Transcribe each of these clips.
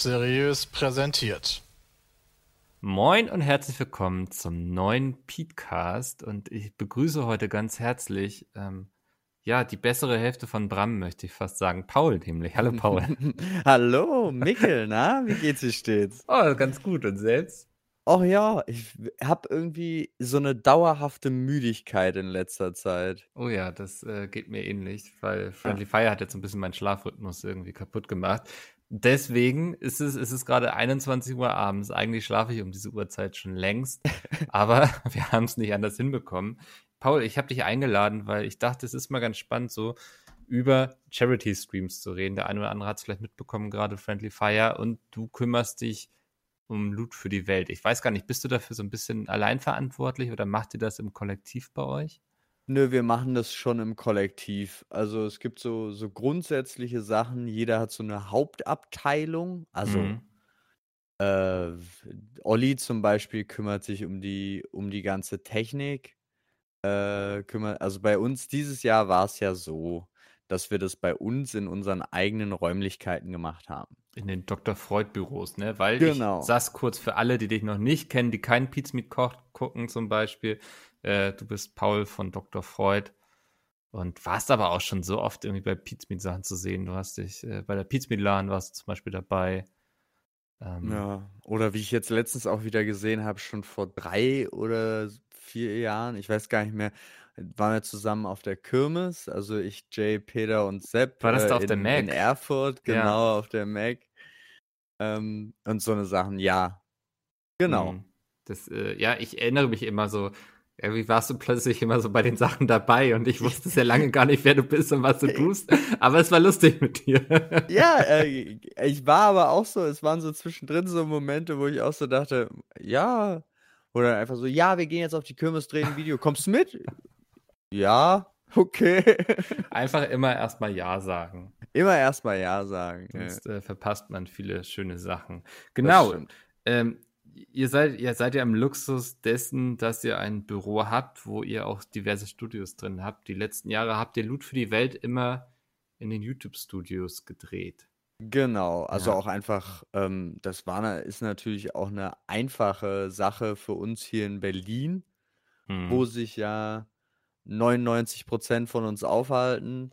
Seriös präsentiert. Moin und herzlich willkommen zum neuen Petecast und ich begrüße heute ganz herzlich ähm, ja die bessere Hälfte von Bram möchte ich fast sagen Paul nämlich hallo Paul hallo Mikkel na wie geht's dir stets oh ganz gut und selbst Oh ja, ich habe irgendwie so eine dauerhafte Müdigkeit in letzter Zeit. Oh ja, das äh, geht mir ähnlich, weil Friendly ah. Fire hat jetzt ein bisschen meinen Schlafrhythmus irgendwie kaputt gemacht. Deswegen ist es, ist es gerade 21 Uhr abends. Eigentlich schlafe ich um diese Uhrzeit schon längst, aber wir haben es nicht anders hinbekommen. Paul, ich habe dich eingeladen, weil ich dachte, es ist mal ganz spannend, so über Charity-Streams zu reden. Der eine oder andere hat es vielleicht mitbekommen, gerade Friendly Fire, und du kümmerst dich um Loot für die Welt. Ich weiß gar nicht, bist du dafür so ein bisschen allein verantwortlich oder macht ihr das im Kollektiv bei euch? Nö, wir machen das schon im Kollektiv. Also es gibt so, so grundsätzliche Sachen. Jeder hat so eine Hauptabteilung. Also mhm. äh, Olli zum Beispiel kümmert sich um die, um die ganze Technik. Äh, kümmert, also bei uns dieses Jahr war es ja so, dass wir das bei uns in unseren eigenen Räumlichkeiten gemacht haben. In den Dr. Freud-Büros, ne? Weil genau. ich sag's kurz für alle, die dich noch nicht kennen, die keinen Pizza mit Koch gucken zum Beispiel. Äh, du bist Paul von Dr. Freud und warst aber auch schon so oft irgendwie bei Pizmeet Sachen zu sehen. Du hast dich äh, bei der Pizmeet LAN warst du zum Beispiel dabei. Ähm, ja, oder wie ich jetzt letztens auch wieder gesehen habe, schon vor drei oder vier Jahren, ich weiß gar nicht mehr, waren wir zusammen auf der Kirmes, also ich, Jay, Peter und Sepp. War das äh, da auf in, der Mac? In Erfurt, genau, ja. auf der Mac. Ähm, und so eine Sachen, ja. Genau. Hm. Das, äh, ja, ich erinnere mich immer so, irgendwie warst du plötzlich immer so bei den Sachen dabei und ich wusste sehr lange gar nicht, wer du bist und was du tust, aber es war lustig mit dir. Ja, äh, ich war aber auch so, es waren so zwischendrin so Momente, wo ich auch so dachte, ja, oder einfach so, ja, wir gehen jetzt auf die Kirmes, drehen ein Video, kommst du mit? Ja, okay. Einfach immer erstmal Ja sagen. Immer erstmal Ja sagen. Sonst äh, verpasst man viele schöne Sachen. Genau. Ähm, ihr seid, ihr seid ja im Luxus dessen, dass ihr ein Büro habt, wo ihr auch diverse Studios drin habt. Die letzten Jahre habt ihr Loot für die Welt immer in den YouTube-Studios gedreht. Genau, also ja. auch einfach, ähm, das war, ist natürlich auch eine einfache Sache für uns hier in Berlin, hm. wo sich ja 99 Prozent von uns aufhalten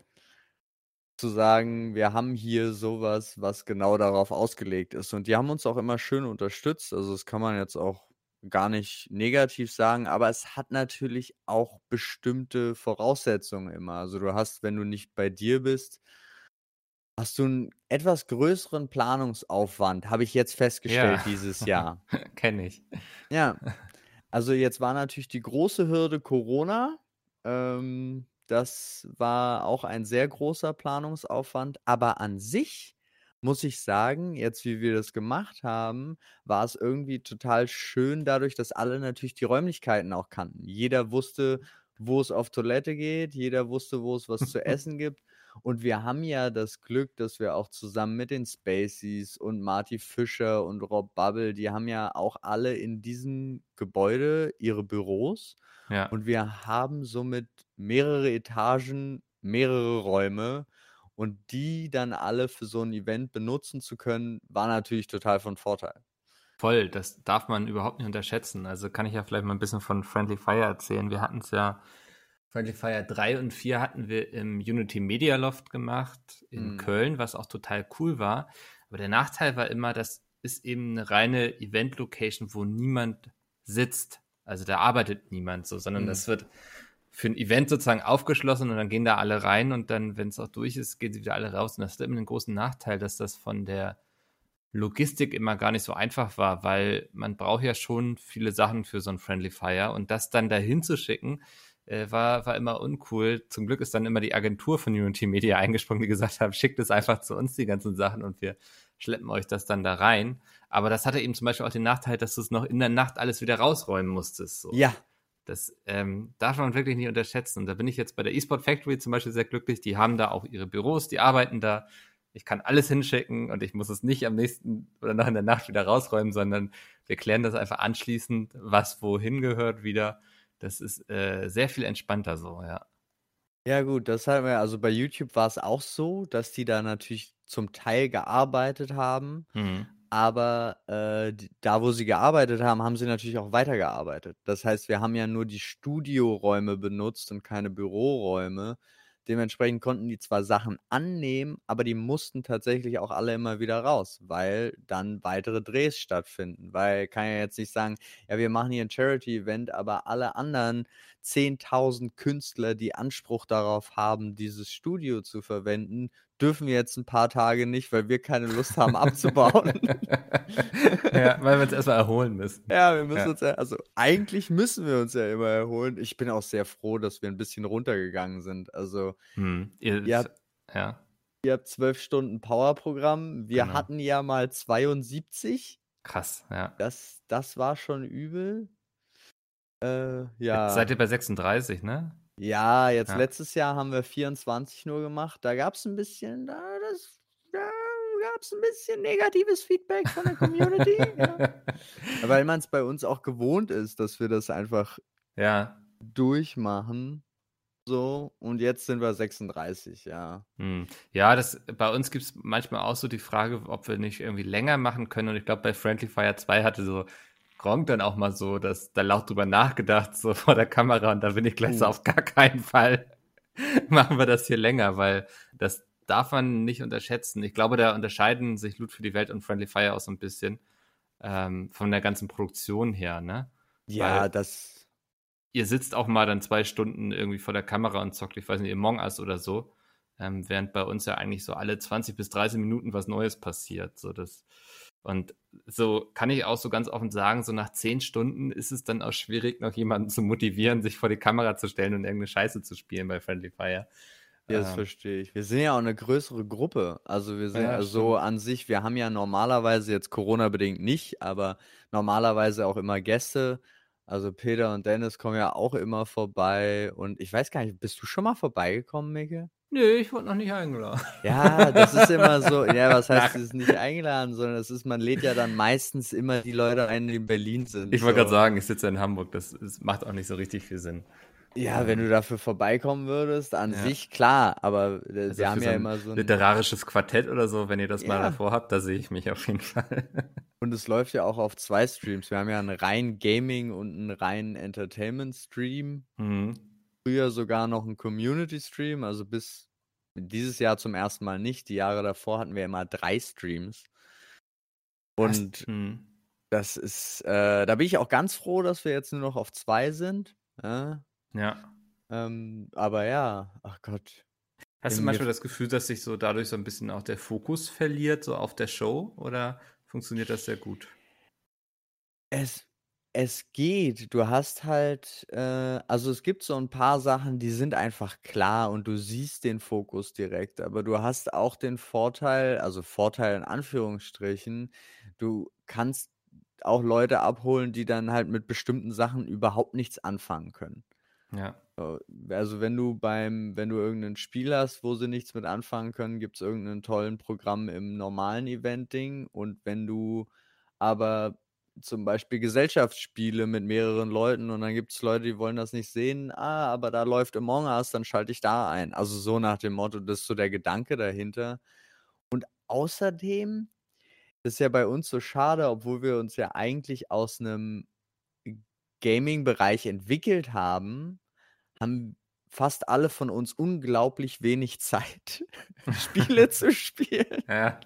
zu sagen, wir haben hier sowas, was genau darauf ausgelegt ist. Und die haben uns auch immer schön unterstützt. Also das kann man jetzt auch gar nicht negativ sagen, aber es hat natürlich auch bestimmte Voraussetzungen immer. Also du hast, wenn du nicht bei dir bist, hast du einen etwas größeren Planungsaufwand, habe ich jetzt festgestellt ja. dieses Jahr. Kenne ich. Ja. Also jetzt war natürlich die große Hürde Corona. Ähm, das war auch ein sehr großer Planungsaufwand, aber an sich muss ich sagen, jetzt wie wir das gemacht haben, war es irgendwie total schön dadurch, dass alle natürlich die Räumlichkeiten auch kannten. Jeder wusste, wo es auf Toilette geht, jeder wusste, wo es was zu essen gibt. Und wir haben ja das Glück, dass wir auch zusammen mit den Spaceys und Marty Fischer und Rob Bubble, die haben ja auch alle in diesem Gebäude ihre Büros. Ja. Und wir haben somit mehrere Etagen, mehrere Räume. Und die dann alle für so ein Event benutzen zu können, war natürlich total von Vorteil. Voll, das darf man überhaupt nicht unterschätzen. Also kann ich ja vielleicht mal ein bisschen von Friendly Fire erzählen. Wir hatten es ja, Friendly Fire 3 und 4 hatten wir im Unity Media Loft gemacht in mm. Köln, was auch total cool war. Aber der Nachteil war immer, das ist eben eine reine Event-Location, wo niemand sitzt. Also da arbeitet niemand so, sondern mhm. das wird für ein Event sozusagen aufgeschlossen und dann gehen da alle rein und dann, wenn es auch durch ist, gehen sie wieder alle raus. Und das ist immer einen großen Nachteil, dass das von der Logistik immer gar nicht so einfach war, weil man braucht ja schon viele Sachen für so ein Friendly Fire und das dann dahin zu schicken, äh, war, war immer uncool. Zum Glück ist dann immer die Agentur von Unity Media eingesprungen, die gesagt haben, schickt es einfach zu uns, die ganzen Sachen, und wir schleppen euch das dann da rein. Aber das hatte eben zum Beispiel auch den Nachteil, dass du es noch in der Nacht alles wieder rausräumen musstest. So. Ja. Das ähm, darf man wirklich nicht unterschätzen. Und da bin ich jetzt bei der eSport Factory zum Beispiel sehr glücklich. Die haben da auch ihre Büros, die arbeiten da. Ich kann alles hinschicken und ich muss es nicht am nächsten oder noch in der Nacht wieder rausräumen, sondern wir klären das einfach anschließend, was wohin gehört wieder. Das ist äh, sehr viel entspannter so, ja. Ja, gut, das haben wir, also bei YouTube war es auch so, dass die da natürlich zum Teil gearbeitet haben, mhm. Aber äh, da, wo sie gearbeitet haben, haben sie natürlich auch weitergearbeitet. Das heißt, wir haben ja nur die Studioräume benutzt und keine Büroräume. Dementsprechend konnten die zwar Sachen annehmen, aber die mussten tatsächlich auch alle immer wieder raus, weil dann weitere Drehs stattfinden. Weil kann ja jetzt nicht sagen, ja, wir machen hier ein Charity-Event, aber alle anderen 10.000 Künstler, die Anspruch darauf haben, dieses Studio zu verwenden, dürfen wir jetzt ein paar Tage nicht, weil wir keine Lust haben abzubauen. ja, weil wir uns erstmal erholen müssen. Ja, wir müssen ja. uns ja, also eigentlich müssen wir uns ja immer erholen. Ich bin auch sehr froh, dass wir ein bisschen runtergegangen sind. Also, hm, ihr, ihr, habt, ja. ihr habt zwölf Stunden Powerprogramm. Wir genau. hatten ja mal 72. Krass, ja. Das, das war schon übel. Äh, ja. Jetzt seid ihr bei 36, ne? Ja, jetzt ja. letztes Jahr haben wir 24 nur gemacht. Da gab es ein bisschen, da, das, da gab es ein bisschen negatives Feedback von der Community. ja. Weil man es bei uns auch gewohnt ist, dass wir das einfach ja. durchmachen. So, und jetzt sind wir 36, ja. Hm. Ja, das, bei uns gibt es manchmal auch so die Frage, ob wir nicht irgendwie länger machen können. Und ich glaube, bei Friendly Fire 2 hatte so Gronk dann auch mal so, dass da laut drüber nachgedacht, so vor der Kamera, und da bin ich gleich so auf gar keinen Fall machen wir das hier länger, weil das darf man nicht unterschätzen. Ich glaube, da unterscheiden sich Loot für die Welt und Friendly Fire auch so ein bisschen ähm, von der ganzen Produktion her, ne? Ja, weil das. Ihr sitzt auch mal dann zwei Stunden irgendwie vor der Kamera und zockt, ich weiß nicht, Among Us oder so. Ähm, während bei uns ja eigentlich so alle 20 bis 30 Minuten was Neues passiert. So, das, und so kann ich auch so ganz offen sagen, so nach zehn Stunden ist es dann auch schwierig, noch jemanden zu motivieren, sich vor die Kamera zu stellen und irgendeine Scheiße zu spielen bei Friendly Fire. Ja, das ähm. verstehe ich. Wir sind ja auch eine größere Gruppe. Also wir sind ja, also an sich, wir haben ja normalerweise jetzt Corona-bedingt nicht, aber normalerweise auch immer Gäste. Also Peter und Dennis kommen ja auch immer vorbei. Und ich weiß gar nicht, bist du schon mal vorbeigekommen, Micke? Nö, ich wurde noch nicht eingeladen. Ja, das ist immer so. Ja, was heißt, es ist nicht eingeladen, sondern es ist, man lädt ja dann meistens immer die Leute ein, die in Berlin sind. Ich wollte so. gerade sagen, ich sitze in Hamburg, das, das, macht auch nicht so richtig viel Sinn. Ja, wenn du dafür vorbeikommen würdest, an ja. sich klar, aber äh, also wir haben ja so immer so ein literarisches Quartett oder so, wenn ihr das ja. mal davor habt, da sehe ich mich auf jeden Fall. Und es läuft ja auch auf zwei Streams. Wir haben ja einen rein Gaming und einen rein Entertainment Stream. Mhm früher sogar noch ein Community-Stream, also bis dieses Jahr zum ersten Mal nicht. Die Jahre davor hatten wir immer drei Streams. Und hm. das ist, äh, da bin ich auch ganz froh, dass wir jetzt nur noch auf zwei sind. Ja. ja. Ähm, aber ja, ach Gott. Hast du manchmal das Gefühl, dass sich so dadurch so ein bisschen auch der Fokus verliert, so auf der Show? Oder funktioniert das sehr gut? Es, es geht. Du hast halt, äh, also es gibt so ein paar Sachen, die sind einfach klar und du siehst den Fokus direkt, aber du hast auch den Vorteil, also Vorteil in Anführungsstrichen, du kannst auch Leute abholen, die dann halt mit bestimmten Sachen überhaupt nichts anfangen können. Ja. Also wenn du beim, wenn du irgendein Spiel hast, wo sie nichts mit anfangen können, gibt es irgendeinen tollen Programm im normalen Eventing und wenn du aber zum Beispiel Gesellschaftsspiele mit mehreren Leuten und dann gibt es Leute, die wollen das nicht sehen. Ah, aber da läuft Among Us, dann schalte ich da ein. Also so nach dem Motto, das ist so der Gedanke dahinter. Und außerdem ist ja bei uns so schade, obwohl wir uns ja eigentlich aus einem Gaming-Bereich entwickelt haben, haben fast alle von uns unglaublich wenig Zeit, Spiele zu spielen. Ja.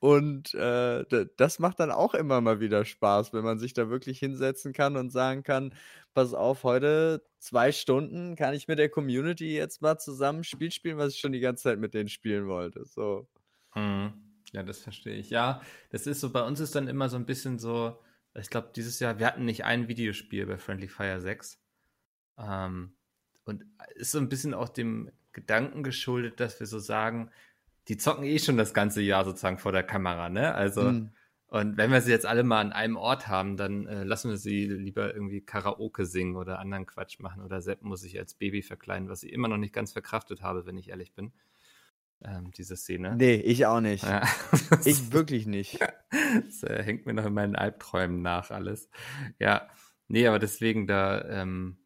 Und äh, das macht dann auch immer mal wieder Spaß, wenn man sich da wirklich hinsetzen kann und sagen kann, pass auf, heute zwei Stunden kann ich mit der Community jetzt mal zusammen ein Spiel spielen, was ich schon die ganze Zeit mit denen spielen wollte. So. Hm. Ja, das verstehe ich. Ja, das ist so, bei uns ist dann immer so ein bisschen so, ich glaube, dieses Jahr, wir hatten nicht ein Videospiel bei Friendly Fire 6. Ähm, und ist so ein bisschen auch dem Gedanken geschuldet, dass wir so sagen, die zocken eh schon das ganze Jahr sozusagen vor der Kamera, ne? Also, mhm. und wenn wir sie jetzt alle mal an einem Ort haben, dann äh, lassen wir sie lieber irgendwie Karaoke singen oder anderen Quatsch machen oder Sepp muss sich als Baby verkleiden, was ich immer noch nicht ganz verkraftet habe, wenn ich ehrlich bin. Ähm, diese Szene. Nee, ich auch nicht. Ja. ich wirklich nicht. Das äh, hängt mir noch in meinen Albträumen nach alles. Ja, nee, aber deswegen da, ähm,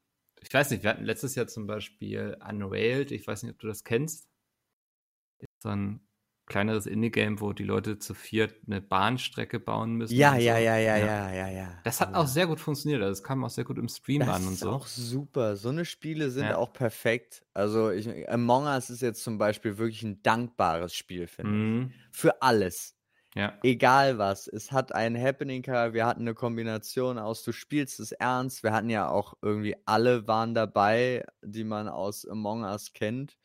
ich weiß nicht, wir hatten letztes Jahr zum Beispiel Unrailed, ich weiß nicht, ob du das kennst. Ist so ein kleineres Indie-Game, wo die Leute zu viert eine Bahnstrecke bauen müssen. Ja, ja, so. ja, ja, ja, ja, ja. Das hat auch sehr gut funktioniert. Also es kam auch sehr gut im Stream das an und so. Das ist auch super. So eine Spiele sind ja. auch perfekt. Also ich, Among Us ist jetzt zum Beispiel wirklich ein dankbares Spiel, finde mhm. ich. Für alles. Ja. Egal was. Es hat einen Happening charakter Wir hatten eine Kombination aus, du spielst es ernst. Wir hatten ja auch irgendwie alle waren dabei, die man aus Among Us kennt.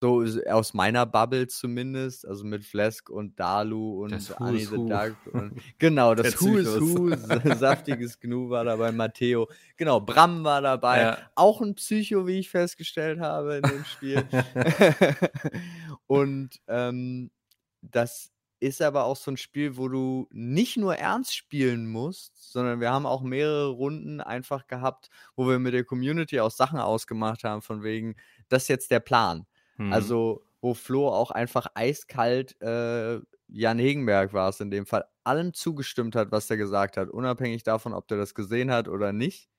So aus meiner Bubble zumindest, also mit Flesk und Dalu und Annie the Duck. Und, genau, das Who is Who, saftiges Gnu war dabei, Matteo. Genau, Bram war dabei. Ja. Auch ein Psycho, wie ich festgestellt habe in dem Spiel. und ähm, das ist aber auch so ein Spiel, wo du nicht nur ernst spielen musst, sondern wir haben auch mehrere Runden einfach gehabt, wo wir mit der Community auch Sachen ausgemacht haben, von wegen, das ist jetzt der Plan. Mhm. Also, wo Flo auch einfach eiskalt äh, Jan Hegenberg war es in dem Fall, allem zugestimmt hat, was er gesagt hat, unabhängig davon, ob der das gesehen hat oder nicht.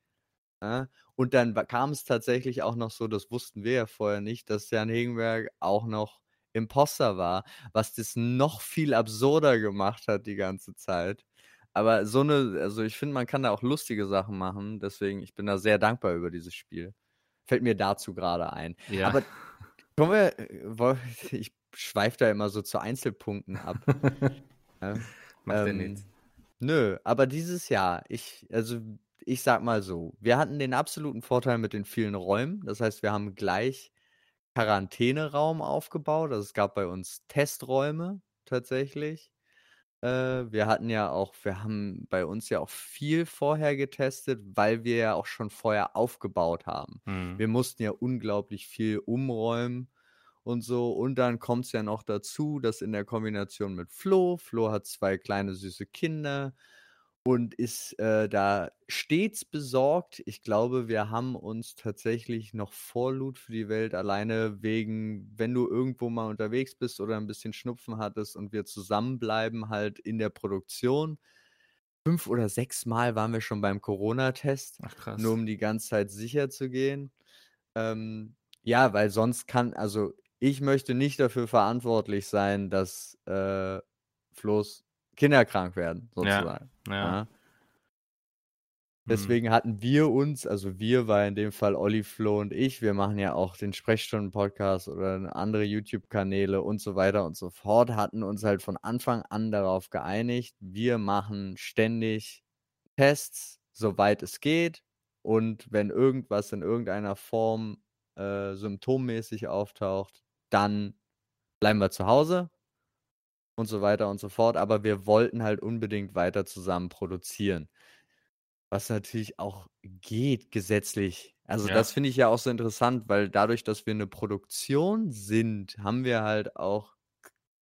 Ja? Und dann kam es tatsächlich auch noch so, das wussten wir ja vorher nicht, dass Jan Hegenberg auch noch Imposter war, was das noch viel absurder gemacht hat die ganze Zeit. Aber so eine, also ich finde, man kann da auch lustige Sachen machen, deswegen, ich bin da sehr dankbar über dieses Spiel. Fällt mir dazu gerade ein. Ja. Aber Kommen wir, äh, ich schweife da immer so zu Einzelpunkten ab. ja, Macht ähm, nichts. Nö, aber dieses Jahr, ich, also ich sag mal so, wir hatten den absoluten Vorteil mit den vielen Räumen. Das heißt, wir haben gleich Quarantäneraum aufgebaut. Also es gab bei uns Testräume tatsächlich. Äh, wir hatten ja auch, wir haben bei uns ja auch viel vorher getestet, weil wir ja auch schon vorher aufgebaut haben. Mhm. Wir mussten ja unglaublich viel umräumen und so. Und dann kommt es ja noch dazu, dass in der Kombination mit Flo, Flo hat zwei kleine süße Kinder und ist äh, da stets besorgt. Ich glaube, wir haben uns tatsächlich noch vor Loot für die Welt alleine wegen, wenn du irgendwo mal unterwegs bist oder ein bisschen Schnupfen hattest und wir zusammenbleiben halt in der Produktion. Fünf oder sechs Mal waren wir schon beim Corona-Test, nur um die ganze Zeit sicher zu gehen. Ähm, ja, weil sonst kann, also ich möchte nicht dafür verantwortlich sein, dass äh, Flo's Kinder krank werden, sozusagen. Ja. ja. ja. Mhm. Deswegen hatten wir uns, also wir war in dem Fall Olli, Flo und ich, wir machen ja auch den Sprechstunden-Podcast oder andere YouTube-Kanäle und so weiter und so fort, hatten uns halt von Anfang an darauf geeinigt, wir machen ständig Tests, soweit es geht. Und wenn irgendwas in irgendeiner Form äh, symptommäßig auftaucht, dann bleiben wir zu Hause, und so weiter und so fort. Aber wir wollten halt unbedingt weiter zusammen produzieren. Was natürlich auch geht gesetzlich. Also ja. das finde ich ja auch so interessant, weil dadurch, dass wir eine Produktion sind, haben wir halt auch,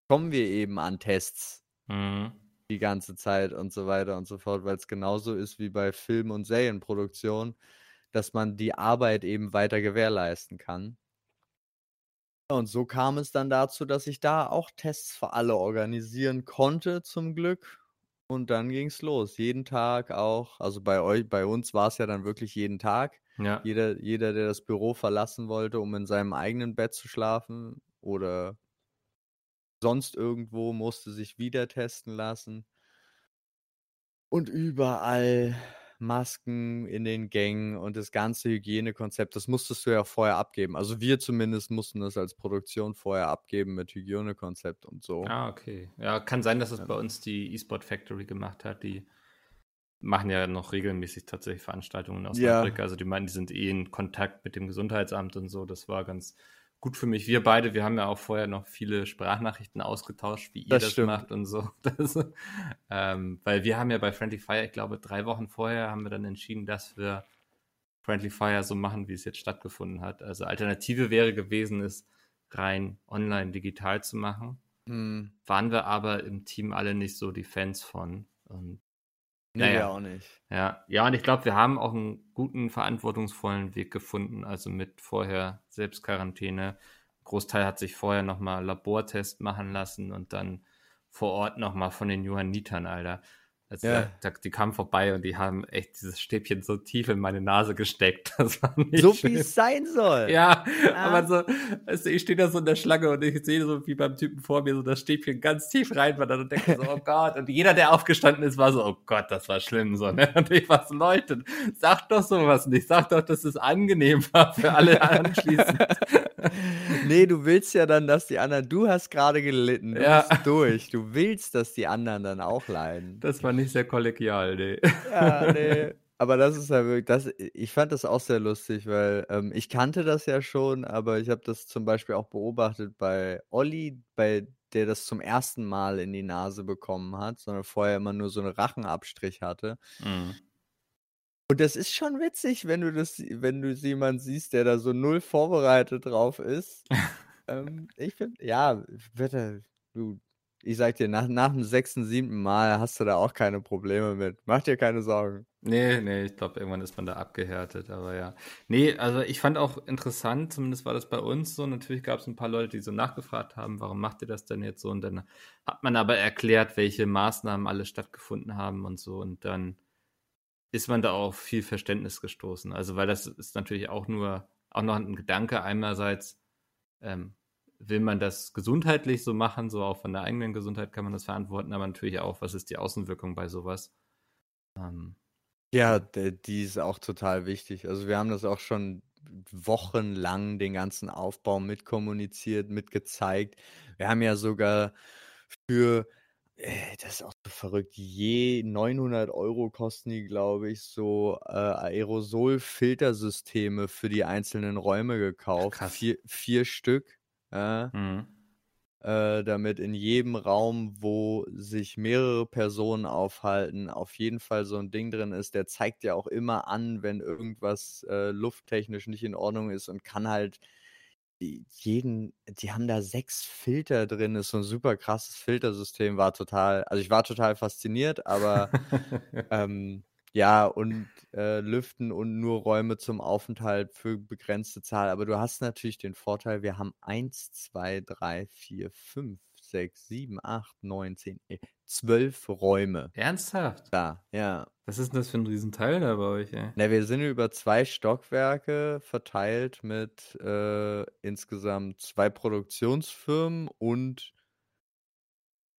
kommen wir eben an Tests mhm. die ganze Zeit und so weiter und so fort, weil es genauso ist wie bei Film- und Serienproduktion, dass man die Arbeit eben weiter gewährleisten kann. Und so kam es dann dazu, dass ich da auch Tests für alle organisieren konnte, zum Glück. Und dann ging es los. Jeden Tag auch. Also bei euch, bei uns war es ja dann wirklich jeden Tag. Ja. Jeder, jeder, der das Büro verlassen wollte, um in seinem eigenen Bett zu schlafen oder sonst irgendwo, musste sich wieder testen lassen. Und überall Masken in den Gängen und das ganze Hygienekonzept, das musstest du ja vorher abgeben. Also wir zumindest mussten das als Produktion vorher abgeben mit Hygienekonzept und so. Ah, okay. Ja, kann sein, dass es ja. bei uns die eSport Factory gemacht hat. Die machen ja noch regelmäßig tatsächlich Veranstaltungen aus ja. Afrika. Also die meinen, die sind eh in Kontakt mit dem Gesundheitsamt und so. Das war ganz gut für mich. Wir beide, wir haben ja auch vorher noch viele Sprachnachrichten ausgetauscht, wie ihr das, das macht und so. Das, ähm, weil wir haben ja bei Friendly Fire, ich glaube, drei Wochen vorher haben wir dann entschieden, dass wir Friendly Fire so machen, wie es jetzt stattgefunden hat. Also Alternative wäre gewesen, es rein online digital zu machen. Mhm. Waren wir aber im Team alle nicht so die Fans von. Und Nee, naja. auch nicht. Ja, ja, und ich glaube, wir haben auch einen guten, verantwortungsvollen Weg gefunden, also mit vorher Selbstquarantäne. Großteil hat sich vorher nochmal Labortest machen lassen und dann vor Ort nochmal von den Johannitern, Alter. Also ja. da, die kamen vorbei und die haben echt dieses Stäbchen so tief in meine Nase gesteckt. Das war nicht so wie es sein soll. Ja, ja, aber so, also ich stehe da so in der Schlange und ich sehe so wie beim Typen vor mir so das Stäbchen ganz tief rein und denke so, oh Gott. Und jeder, der aufgestanden ist, war so, oh Gott, das war schlimm so. Ne? Und ich war so, Leute, sag doch sowas nicht. Sag doch, dass es angenehm war für alle anschließend. nee, du willst ja dann, dass die anderen, du hast gerade gelitten, du ja. bist durch. Du willst, dass die anderen dann auch leiden. Das war nicht sehr kollegial, nee. Ja, nee. Aber das ist ja wirklich, das, ich fand das auch sehr lustig, weil ähm, ich kannte das ja schon, aber ich habe das zum Beispiel auch beobachtet bei Olli, bei der das zum ersten Mal in die Nase bekommen hat, sondern vorher immer nur so einen Rachenabstrich hatte. Mhm. Und das ist schon witzig, wenn du das, wenn du jemanden siehst, der da so null vorbereitet drauf ist. ähm, ich finde, ja, bitte, du, ich sag dir, nach, nach dem sechsten, siebten Mal hast du da auch keine Probleme mit. Mach dir keine Sorgen. Nee, nee, ich glaube, irgendwann ist man da abgehärtet, aber ja. Nee, also ich fand auch interessant, zumindest war das bei uns so. Natürlich gab es ein paar Leute, die so nachgefragt haben, warum macht ihr das denn jetzt so? Und dann hat man aber erklärt, welche Maßnahmen alle stattgefunden haben und so. Und dann ist man da auch viel Verständnis gestoßen. Also, weil das ist natürlich auch nur, auch noch ein Gedanke. Einerseits, ähm, will man das gesundheitlich so machen, so auch von der eigenen Gesundheit kann man das verantworten, aber natürlich auch, was ist die Außenwirkung bei sowas? Ähm, ja, die ist auch total wichtig. Also wir haben das auch schon wochenlang den ganzen Aufbau mitkommuniziert, mitgezeigt. Wir haben ja sogar für, äh, das ist auch so verrückt, je 900 Euro kosten die, glaube ich, so äh, Aerosolfiltersysteme für die einzelnen Räume gekauft. Vier, vier Stück ja, Mhm. äh, damit in jedem Raum, wo sich mehrere Personen aufhalten, auf jeden Fall so ein Ding drin ist. Der zeigt ja auch immer an, wenn irgendwas äh, lufttechnisch nicht in Ordnung ist und kann halt jeden, die haben da sechs Filter drin, ist so ein super krasses Filtersystem, war total, also ich war total fasziniert, aber ähm, ja, und äh, lüften und nur Räume zum Aufenthalt für begrenzte Zahl. Aber du hast natürlich den Vorteil, wir haben 1, 2, 3, 4, 5, 6, 7, 8, 9, 10, 12 Räume. Ernsthaft? Da, ja. Was ist denn das für ein Riesenteil da bei euch, ey? Na, wir sind über zwei Stockwerke verteilt mit äh, insgesamt zwei Produktionsfirmen und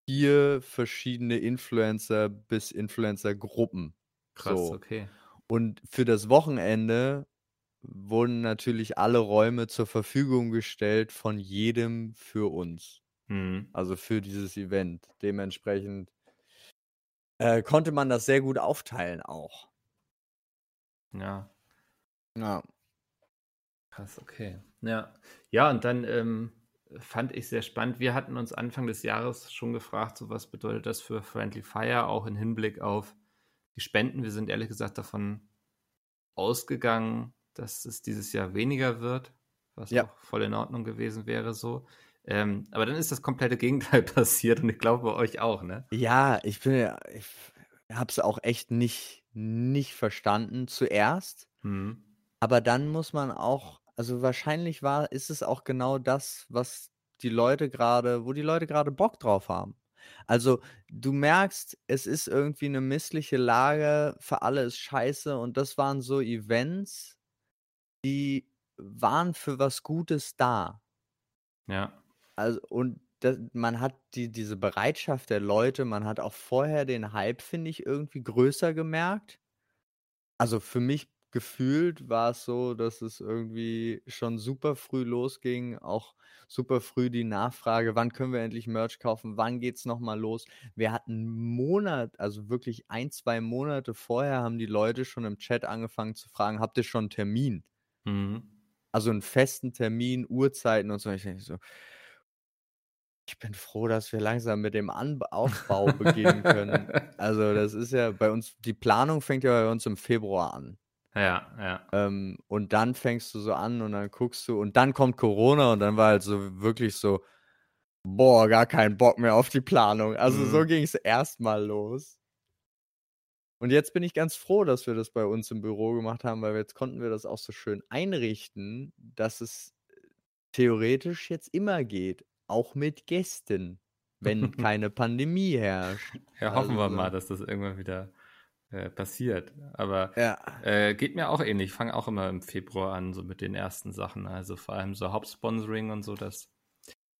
vier verschiedene Influencer bis Influencer-Gruppen. Krass, so. okay. Und für das Wochenende wurden natürlich alle Räume zur Verfügung gestellt von jedem für uns. Mhm. Also für dieses Event. Dementsprechend äh, konnte man das sehr gut aufteilen auch. Ja. Ja. Krass, okay. Ja. Ja, und dann ähm, fand ich sehr spannend. Wir hatten uns Anfang des Jahres schon gefragt, so was bedeutet das für Friendly Fire, auch im Hinblick auf die Spenden. Wir sind ehrlich gesagt davon ausgegangen, dass es dieses Jahr weniger wird, was ja. auch voll in Ordnung gewesen wäre so. Ähm, aber dann ist das komplette Gegenteil passiert und ich glaube bei euch auch, ne? Ja, ich bin ja, ich habe es auch echt nicht, nicht verstanden zuerst. Mhm. Aber dann muss man auch, also wahrscheinlich war, ist es auch genau das, was die Leute gerade, wo die Leute gerade Bock drauf haben. Also, du merkst, es ist irgendwie eine missliche Lage, für alle ist scheiße und das waren so Events, die waren für was Gutes da. Ja. Also, und das, man hat die, diese Bereitschaft der Leute, man hat auch vorher den Hype, finde ich, irgendwie größer gemerkt. Also für mich gefühlt war es so, dass es irgendwie schon super früh losging, auch super früh die Nachfrage, wann können wir endlich Merch kaufen, wann geht's nochmal los? Wir hatten einen Monat, also wirklich ein, zwei Monate vorher haben die Leute schon im Chat angefangen zu fragen, habt ihr schon einen Termin? Mhm. Also einen festen Termin, Uhrzeiten und so. Ich denke so, ich bin froh, dass wir langsam mit dem An Aufbau beginnen können. also das ist ja bei uns, die Planung fängt ja bei uns im Februar an. Ja, ja. Ähm, und dann fängst du so an und dann guckst du und dann kommt Corona und dann war halt so wirklich so, boah, gar keinen Bock mehr auf die Planung. Also mhm. so ging es erstmal los. Und jetzt bin ich ganz froh, dass wir das bei uns im Büro gemacht haben, weil jetzt konnten wir das auch so schön einrichten, dass es theoretisch jetzt immer geht, auch mit Gästen. wenn keine Pandemie herrscht. Ja, hoffen also, wir mal, dass das irgendwann wieder äh, passiert. Aber ja. äh, geht mir auch ähnlich. Ich fange auch immer im Februar an, so mit den ersten Sachen. Also vor allem so Hauptsponsoring und so, das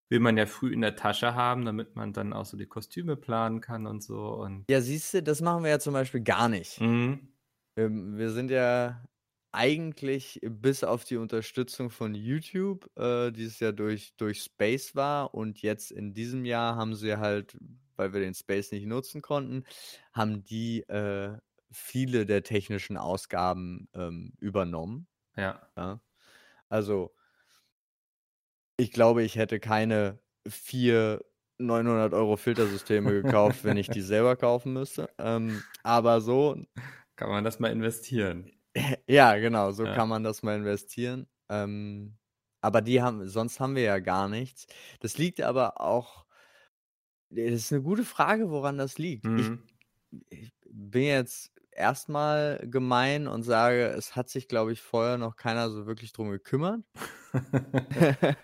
will man ja früh in der Tasche haben, damit man dann auch so die Kostüme planen kann und so. Und ja, siehst du, das machen wir ja zum Beispiel gar nicht. Mhm. Wir, ähm, wir sind ja eigentlich bis auf die Unterstützung von YouTube, äh, die es ja durch, durch Space war und jetzt in diesem Jahr haben sie halt, weil wir den Space nicht nutzen konnten, haben die äh, viele der technischen Ausgaben ähm, übernommen. Ja. ja. Also, ich glaube, ich hätte keine vier 900 Euro Filtersysteme gekauft, wenn ich die selber kaufen müsste. Ähm, aber so. Kann man das mal investieren. Ja, genau, so ja. kann man das mal investieren. Ähm, aber die haben, sonst haben wir ja gar nichts. Das liegt aber auch, das ist eine gute Frage, woran das liegt. Mhm. Ich, ich bin jetzt erstmal gemein und sage, es hat sich, glaube ich, vorher noch keiner so wirklich drum gekümmert.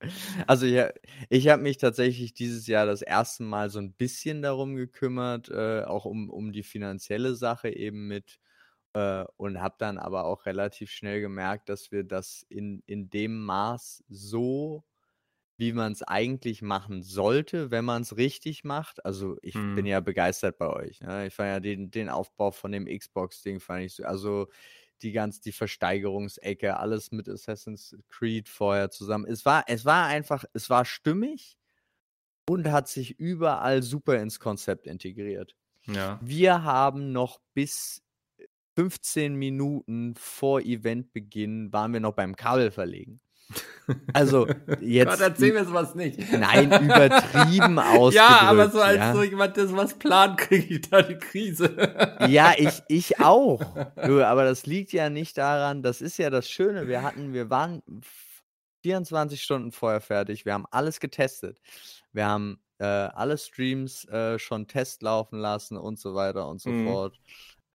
also ja, ich habe mich tatsächlich dieses Jahr das erste Mal so ein bisschen darum gekümmert, äh, auch um, um die finanzielle Sache eben mit äh, und habe dann aber auch relativ schnell gemerkt, dass wir das in, in dem Maß so, wie man es eigentlich machen sollte, wenn man es richtig macht. Also ich hm. bin mhm. ja begeistert bei euch. Ne? Ich fand ja den, den Aufbau von dem Xbox-Ding, fand ich so, also die ganz, die Versteigerungsecke, alles mit Assassin's Creed vorher zusammen. Es war, es war einfach, es war stimmig und hat sich überall super ins Konzept integriert. Ja. Wir haben noch bis 15 Minuten vor Eventbeginn waren wir noch beim Kabel verlegen. Also jetzt. Gott, erzähl mir sowas nicht. Nein, übertrieben ausgedrückt. Ja, aber so als ja. so jemand, der sowas plant, kriege ich da die Krise. Ja, ich, ich auch. aber das liegt ja nicht daran, das ist ja das Schöne. Wir hatten, wir waren 24 Stunden vorher fertig. Wir haben alles getestet. Wir haben äh, alle Streams äh, schon Test laufen lassen und so weiter und so mhm. fort.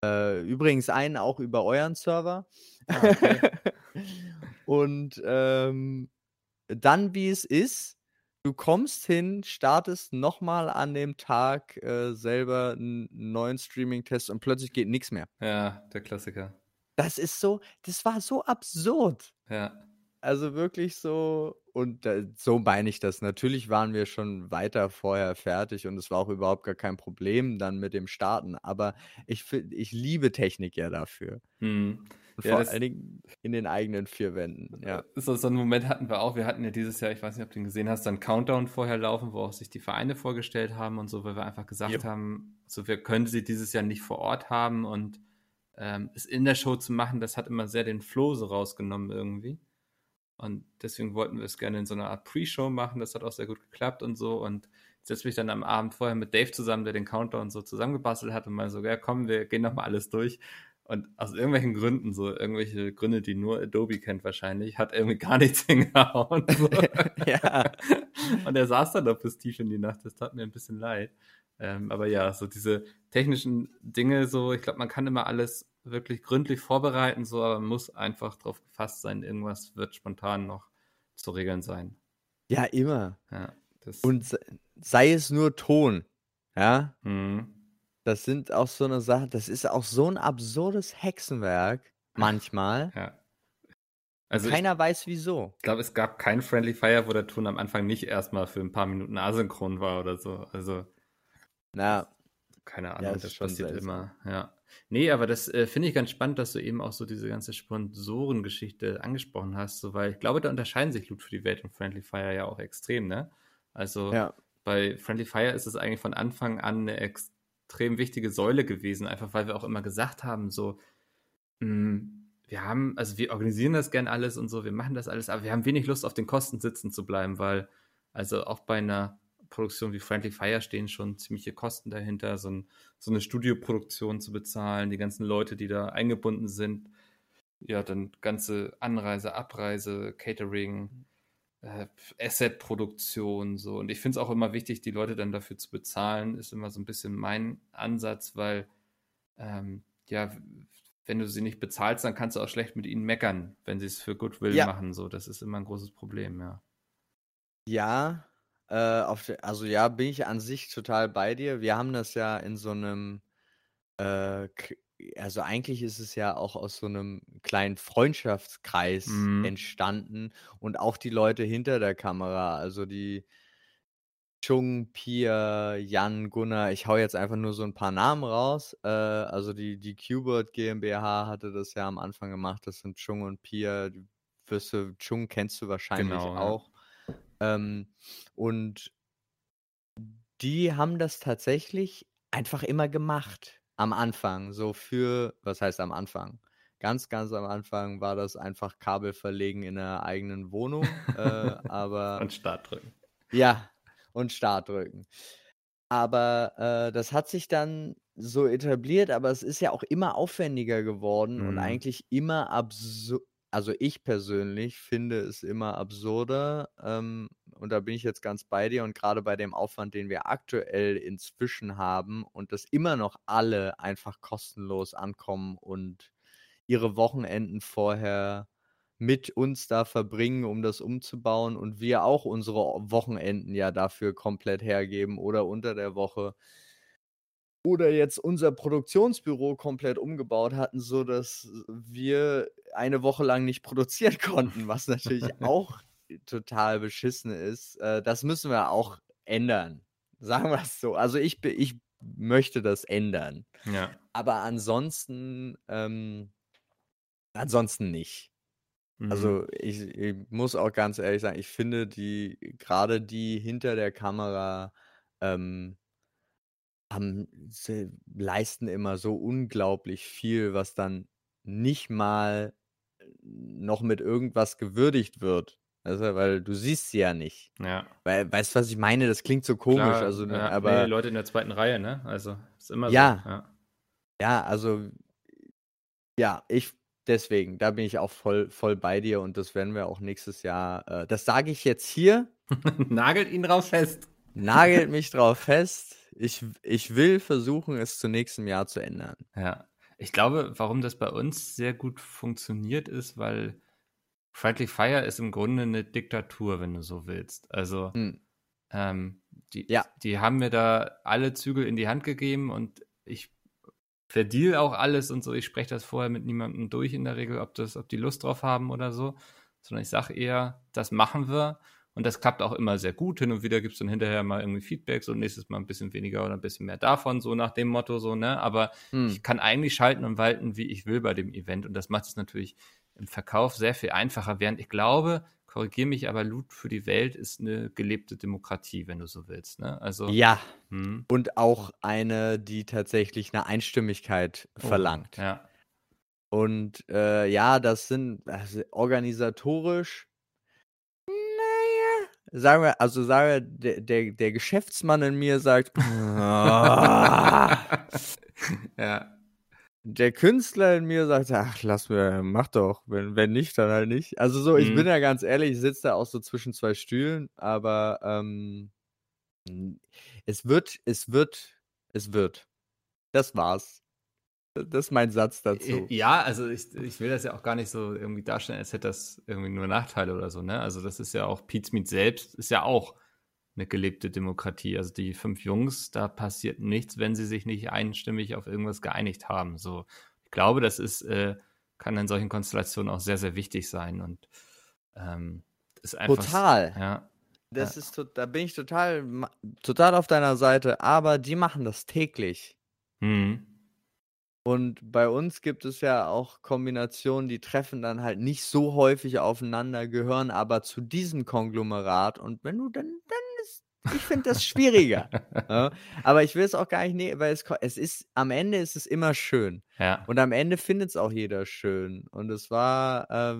Äh, übrigens einen auch über euren Server. Ah, okay. und ähm, dann, wie es ist, du kommst hin, startest nochmal an dem Tag äh, selber einen neuen Streaming-Test und plötzlich geht nichts mehr. Ja, der Klassiker. Das ist so, das war so absurd. Ja. Also wirklich so, und äh, so meine ich das. Natürlich waren wir schon weiter vorher fertig und es war auch überhaupt gar kein Problem dann mit dem Starten. Aber ich, ich liebe Technik ja dafür. Hm. Ja, vor allen Dingen in den eigenen vier Wänden. Ja. So, so einen Moment hatten wir auch. Wir hatten ja dieses Jahr, ich weiß nicht, ob du ihn gesehen hast, dann Countdown vorher laufen, wo auch sich die Vereine vorgestellt haben und so, weil wir einfach gesagt jo. haben, so wir können sie dieses Jahr nicht vor Ort haben und ähm, es in der Show zu machen, das hat immer sehr den Flow so rausgenommen irgendwie. Und deswegen wollten wir es gerne in so einer Art Pre-Show machen. Das hat auch sehr gut geklappt und so. Und setze mich dann am Abend vorher mit Dave zusammen, der den Countdown so zusammengebastelt hat und mal so, ja komm, wir gehen nochmal alles durch. Und aus irgendwelchen Gründen, so irgendwelche Gründe, die nur Adobe kennt wahrscheinlich, hat irgendwie gar nichts hingehauen. So. ja. Und er saß dann doch bis tief in die Nacht. Das tat mir ein bisschen leid. Ähm, aber ja, so diese technischen Dinge, so, ich glaube, man kann immer alles wirklich gründlich vorbereiten, so, aber man muss einfach darauf gefasst sein, irgendwas wird spontan noch zu regeln sein. Ja, immer. Ja, Und sei es nur Ton, ja. Mhm. Das sind auch so eine Sache, das ist auch so ein absurdes Hexenwerk manchmal. Ja. Also Keiner ich, weiß wieso. Ich glaube, es gab kein Friendly Fire, wo der Ton am Anfang nicht erstmal für ein paar Minuten asynchron war oder so. Also. Na. Keine Ahnung, ja, das, das passiert immer. Ja. Nee, aber das äh, finde ich ganz spannend, dass du eben auch so diese ganze Sponsorengeschichte angesprochen hast, so, weil ich glaube, da unterscheiden sich Loot für die Welt und Friendly Fire ja auch extrem, ne? Also ja. bei Friendly Fire ist es eigentlich von Anfang an eine extrem wichtige Säule gewesen, einfach weil wir auch immer gesagt haben, so, mh, hm, wir haben, also wir organisieren das gern alles und so, wir machen das alles, aber wir haben wenig Lust, auf den Kosten sitzen zu bleiben, weil, also auch bei einer Produktionen wie Friendly Fire stehen schon ziemliche Kosten dahinter, so, ein, so, eine Studioproduktion zu bezahlen, die ganzen Leute, die da eingebunden sind. Ja, dann ganze Anreise, Abreise, Catering, äh, Asset-Produktion, so. Und ich finde es auch immer wichtig, die Leute dann dafür zu bezahlen, ist immer so ein bisschen mein Ansatz, weil, ähm, ja, wenn du sie nicht bezahlst, dann kannst du auch schlecht mit ihnen meckern, wenn sie es für Goodwill ja. machen, so. Das ist immer ein großes Problem, ja. Ja, äh, auf de, also ja, bin ich an sich total bei dir. Wir haben das ja in so einem, äh, also eigentlich ist es ja auch aus so einem kleinen Freundschaftskreis mhm. entstanden und auch die Leute hinter der Kamera, also die Chung, Pia, Jan, Gunnar, ich hau jetzt einfach nur so ein paar Namen raus. Äh, also die, die Qbert GmbH hatte das ja am Anfang gemacht. Das sind Chung und Pia. Die wirst du, Chung kennst du wahrscheinlich genau, auch. Ja. Ähm, und die haben das tatsächlich einfach immer gemacht. Am Anfang. So für, was heißt am Anfang? Ganz, ganz am Anfang war das einfach Kabel verlegen in der eigenen Wohnung. äh, aber. Und Start drücken. Ja, und Start drücken. Aber äh, das hat sich dann so etabliert, aber es ist ja auch immer aufwendiger geworden mhm. und eigentlich immer absurd. Also ich persönlich finde es immer absurder ähm, und da bin ich jetzt ganz bei dir und gerade bei dem Aufwand, den wir aktuell inzwischen haben und dass immer noch alle einfach kostenlos ankommen und ihre Wochenenden vorher mit uns da verbringen, um das umzubauen und wir auch unsere Wochenenden ja dafür komplett hergeben oder unter der Woche oder jetzt unser Produktionsbüro komplett umgebaut hatten, so dass wir eine Woche lang nicht produzieren konnten, was natürlich auch total beschissen ist. Äh, das müssen wir auch ändern. Sagen wir es so. Also ich, ich möchte das ändern. Ja. Aber ansonsten, ähm, ansonsten nicht. Also mhm. ich, ich muss auch ganz ehrlich sagen, ich finde die, gerade die hinter der Kamera, ähm, haben, sie leisten immer so unglaublich viel, was dann nicht mal noch mit irgendwas gewürdigt wird. Also, weil du siehst sie ja nicht. Ja. Weil, weißt du, was ich meine? Das klingt so komisch. Klar, also, ne, ja, aber nee, Leute in der zweiten Reihe, ne? Also ist immer ja, so. Ja. Ja, also ja, ich deswegen, da bin ich auch voll, voll bei dir und das werden wir auch nächstes Jahr. Äh, das sage ich jetzt hier. Nagelt ihn drauf fest. Nagelt mich drauf fest. Ich, ich will versuchen, es zu nächstem Jahr zu ändern. Ja. Ich glaube, warum das bei uns sehr gut funktioniert, ist, weil Friendly Fire ist im Grunde eine Diktatur, wenn du so willst. Also, hm. ähm, die, ja. die haben mir da alle Zügel in die Hand gegeben und ich verdeal auch alles und so. Ich spreche das vorher mit niemandem durch in der Regel, ob, das, ob die Lust drauf haben oder so. Sondern ich sage eher, das machen wir. Und das klappt auch immer sehr gut. Hin und wieder gibt es dann hinterher mal irgendwie Feedbacks und nächstes Mal ein bisschen weniger oder ein bisschen mehr davon, so nach dem Motto, so, ne? Aber hm. ich kann eigentlich schalten und walten, wie ich will bei dem Event. Und das macht es natürlich im Verkauf sehr viel einfacher, während ich glaube, korrigiere mich, aber Loot für die Welt ist eine gelebte Demokratie, wenn du so willst. Ne? Also, ja. Hm. Und auch eine, die tatsächlich eine Einstimmigkeit oh, verlangt. Ja. Und äh, ja, das sind also organisatorisch, sagen wir, also sagen wir, der, der, der Geschäftsmann in mir sagt, ja der Künstler in mir sagt, ach, lass mir, mach doch. Wenn, wenn nicht, dann halt nicht. Also so, ich mhm. bin ja ganz ehrlich, ich sitze da auch so zwischen zwei Stühlen, aber ähm, es wird, es wird, es wird. Das war's. Das ist mein Satz dazu. Ja, also ich, ich will das ja auch gar nicht so irgendwie darstellen, als hätte das irgendwie nur Nachteile oder so, ne? Also das ist ja auch, Meat selbst ist ja auch eine gelebte Demokratie. Also die fünf Jungs, da passiert nichts, wenn sie sich nicht einstimmig auf irgendwas geeinigt haben. So, ich glaube, das ist, äh, kann in solchen Konstellationen auch sehr, sehr wichtig sein und ähm, ist einfach. Total. Ja. Das ja. ist, da bin ich total, total auf deiner Seite, aber die machen das täglich. Mhm. Und bei uns gibt es ja auch Kombinationen, die treffen dann halt nicht so häufig aufeinander, gehören aber zu diesem Konglomerat. Und wenn du dann, dann ich finde das schwieriger. ja, aber ich will es auch gar nicht nehmen, weil es, es ist, am Ende ist es immer schön. Ja. Und am Ende findet es auch jeder schön. Und es war äh,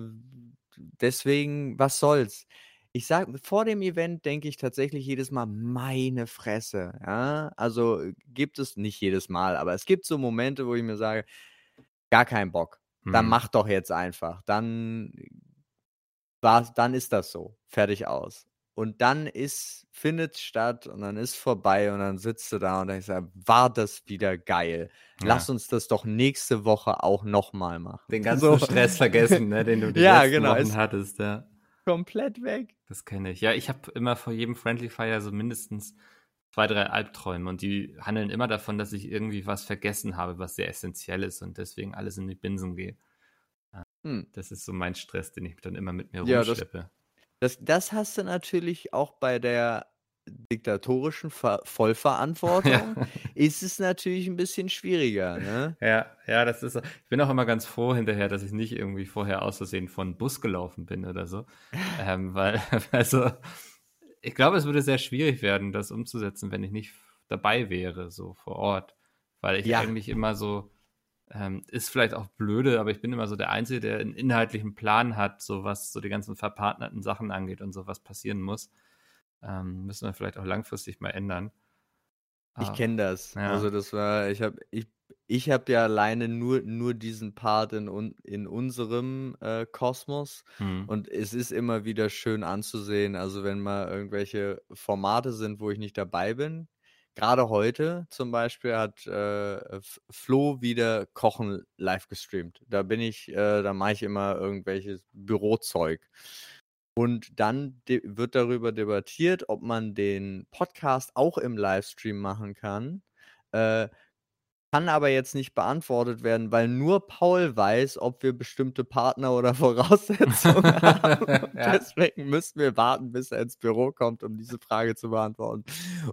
deswegen, was soll's. Ich sage, vor dem Event denke ich tatsächlich jedes Mal, meine Fresse. Ja, also gibt es nicht jedes Mal, aber es gibt so Momente, wo ich mir sage, gar keinen Bock. Dann hm. mach doch jetzt einfach. Dann dann ist das so. Fertig aus. Und dann ist, findet statt und dann ist vorbei und dann sitzt du da und denkst, war das wieder geil. Ja. Lass uns das doch nächste Woche auch nochmal machen. Den ganzen so. Stress vergessen, ne, den du die ja, letzten genau. Wochen hattest, ja. Komplett weg. Das kenne ich. Ja, ich habe immer vor jedem Friendly Fire so mindestens zwei, drei Albträume und die handeln immer davon, dass ich irgendwie was vergessen habe, was sehr essentiell ist und deswegen alles in die Binsen gehe. Hm. Das ist so mein Stress, den ich dann immer mit mir ja, rumschleppe. Das, das, das hast du natürlich auch bei der diktatorischen Ver Vollverantwortung ja. ist es natürlich ein bisschen schwieriger. Ne? Ja, ja, das ist. Ich bin auch immer ganz froh hinterher, dass ich nicht irgendwie vorher aus Versehen von Bus gelaufen bin oder so, ähm, weil also ich glaube, es würde sehr schwierig werden, das umzusetzen, wenn ich nicht dabei wäre, so vor Ort, weil ich ja. eigentlich immer so ähm, ist vielleicht auch blöde, aber ich bin immer so der Einzige, der einen inhaltlichen Plan hat, so was so die ganzen verpartnerten Sachen angeht und so was passieren muss. Ähm, müssen wir vielleicht auch langfristig mal ändern. Ich ah, kenne das. Ja. Also das war, ich habe ich, ich hab ja alleine nur, nur diesen Part in, in unserem äh, Kosmos hm. und es ist immer wieder schön anzusehen. Also wenn mal irgendwelche Formate sind, wo ich nicht dabei bin. Gerade heute zum Beispiel hat äh, Flo wieder Kochen live gestreamt. Da bin ich, äh, da mache ich immer irgendwelches Bürozeug. Und dann wird darüber debattiert, ob man den Podcast auch im Livestream machen kann. Äh, kann aber jetzt nicht beantwortet werden, weil nur Paul weiß, ob wir bestimmte Partner oder Voraussetzungen haben. ja. Deswegen müssen wir warten, bis er ins Büro kommt, um diese Frage zu beantworten.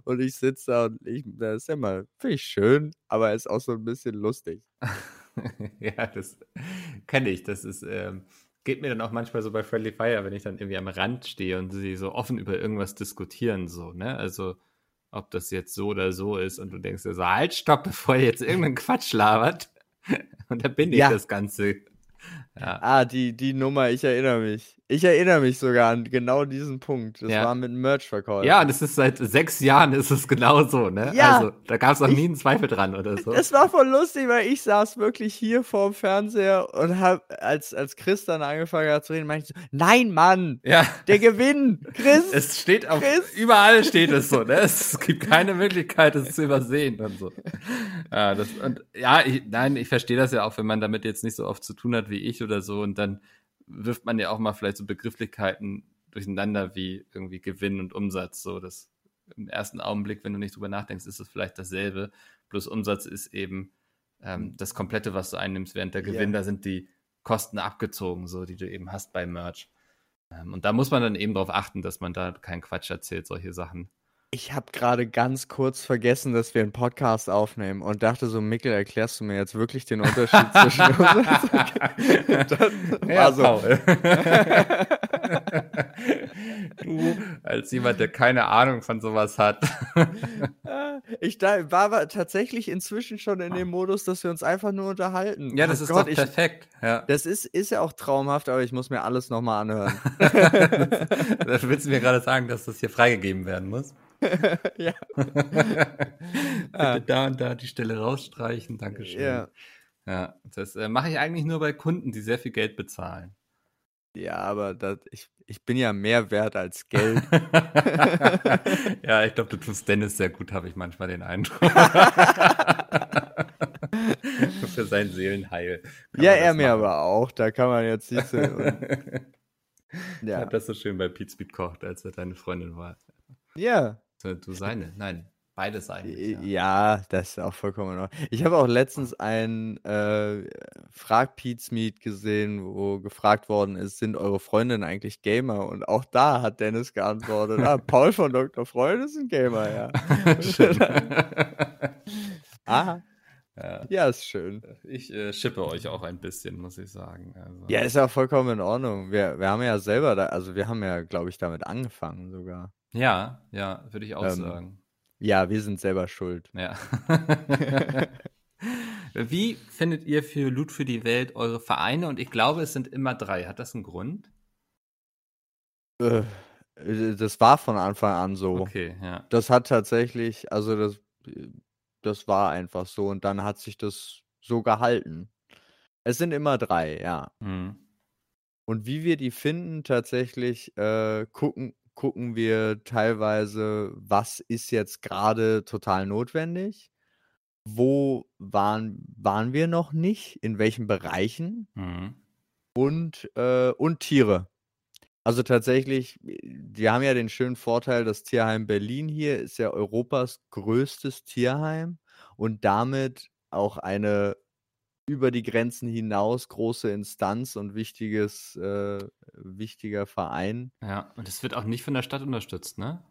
Und ich sitze da und ich, das ist ja mal, finde ich schön, aber ist auch so ein bisschen lustig. ja, das kenne ich. Das ist, ähm, geht mir dann auch manchmal so bei Friendly Fire, wenn ich dann irgendwie am Rand stehe und sie so offen über irgendwas diskutieren, so, ne? Also, ob das jetzt so oder so ist und du denkst dir so, halt, stopp, bevor ihr jetzt irgendeinen Quatsch labert. Und da bin ich ja. das Ganze ja. Ah, die, die Nummer, ich erinnere mich. Ich erinnere mich sogar an genau diesen Punkt. Das ja. war mit Merch-Verkauf. Ja, das ist seit sechs Jahren ist es genau so, ne? Ja. Also, da gab es noch nie einen Zweifel dran oder so. Es war voll lustig, weil ich saß wirklich hier vorm Fernseher und hab, als, als Chris dann angefangen hat zu reden, meinte ich so, nein, Mann! Ja. Der Gewinn! Chris! Es steht auf, Chris. überall steht es so, ne? Es gibt keine Möglichkeit, es zu übersehen und so. Ja, das, und, ja, ich, nein, ich verstehe das ja auch, wenn man damit jetzt nicht so oft zu tun hat wie ich oder so und dann wirft man ja auch mal vielleicht so Begrifflichkeiten durcheinander wie irgendwie Gewinn und Umsatz. So, das im ersten Augenblick, wenn du nicht drüber nachdenkst, ist es vielleicht dasselbe. Plus Umsatz ist eben ähm, das Komplette, was du einnimmst, während der Gewinn, yeah. da sind die Kosten abgezogen, so die du eben hast bei Merch. Ähm, und da muss man dann eben darauf achten, dass man da keinen Quatsch erzählt, solche Sachen. Ich habe gerade ganz kurz vergessen, dass wir einen Podcast aufnehmen und dachte so, Mikkel, erklärst du mir jetzt wirklich den Unterschied zwischen uns? das ja, so. Paul. du als jemand, der keine Ahnung von sowas hat. ich da, war tatsächlich inzwischen schon in dem Modus, dass wir uns einfach nur unterhalten. Ja, das oh ist Gott, doch perfekt. Ich, ja. Das ist, ist ja auch traumhaft, aber ich muss mir alles nochmal anhören. das willst du mir gerade sagen, dass das hier freigegeben werden muss? ja. Bitte ah. da und da die Stelle rausstreichen. Dankeschön. Ja. Ja, das äh, mache ich eigentlich nur bei Kunden, die sehr viel Geld bezahlen. Ja, aber das, ich, ich bin ja mehr wert als Geld. ja, ich glaube, du tust Dennis sehr gut, habe ich manchmal den Eindruck. Für sein Seelenheil. Ja, er mir aber auch. Da kann man jetzt nicht so. ja. Hat das so schön bei Pete Speed kocht, als er deine Freundin war. Ja. Du seine? Nein, beides eigentlich. Ja. ja, das ist auch vollkommen in Ordnung. Ich habe auch letztens ein äh, Frag Pete's Meet gesehen, wo gefragt worden ist, sind eure Freundinnen eigentlich Gamer? Und auch da hat Dennis geantwortet, ah, Paul von Dr. Freud ist ein Gamer, ja. Aha. Ja. ja, ist schön. Ich äh, schippe euch auch ein bisschen, muss ich sagen. Also. Ja, ist auch vollkommen in Ordnung. Wir, wir haben ja selber, da, also wir haben ja, glaube ich, damit angefangen sogar. Ja, ja, würde ich auch ähm, sagen. Ja, wir sind selber schuld. Ja. Wie findet ihr für Loot für die Welt eure Vereine? Und ich glaube, es sind immer drei. Hat das einen Grund? Äh, das war von Anfang an so. Okay, ja. Das hat tatsächlich, also das, das war einfach so und dann hat sich das so gehalten. Es sind immer drei, ja. Mhm. Und wie wir die finden, tatsächlich äh, gucken, gucken wir teilweise, was ist jetzt gerade total notwendig? Wo waren, waren wir noch nicht? In welchen Bereichen? Mhm. Und, äh, und Tiere. Also tatsächlich, die haben ja den schönen Vorteil, das Tierheim Berlin hier ist ja Europas größtes Tierheim und damit auch eine über die Grenzen hinaus große Instanz und wichtiges, äh, wichtiger Verein. Ja, und es wird auch nicht von der Stadt unterstützt, ne?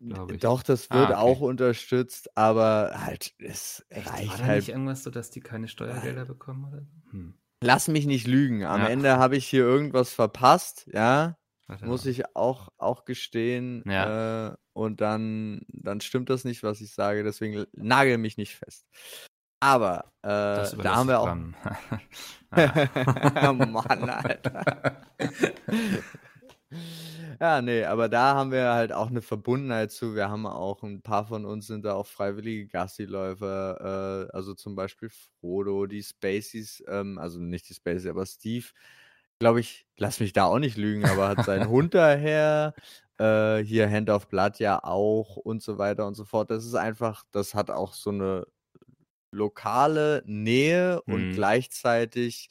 Doch, das wird ah, okay. auch unterstützt, aber halt, es Echt? reicht War da halt. nicht irgendwas so, dass die keine Steuergelder bekommen oder Hm. Lass mich nicht lügen. Am ja. Ende habe ich hier irgendwas verpasst, ja. Warte muss ich auch, auch gestehen. Ja. Äh, und dann, dann stimmt das nicht, was ich sage. Deswegen nagel mich nicht fest. Aber äh, da haben wir auch. Mann, Alter. ja, nee, aber da haben wir halt auch eine Verbundenheit zu. Wir haben auch ein paar von uns sind da auch freiwillige Gassi-Läufer. Äh, also zum Beispiel Frodo, die Spaceys, ähm, also nicht die Spaceys, aber Steve glaube ich, lass mich da auch nicht lügen, aber hat seinen Hund daher, äh, hier Hand of Blood ja auch und so weiter und so fort. Das ist einfach, das hat auch so eine lokale Nähe mhm. und gleichzeitig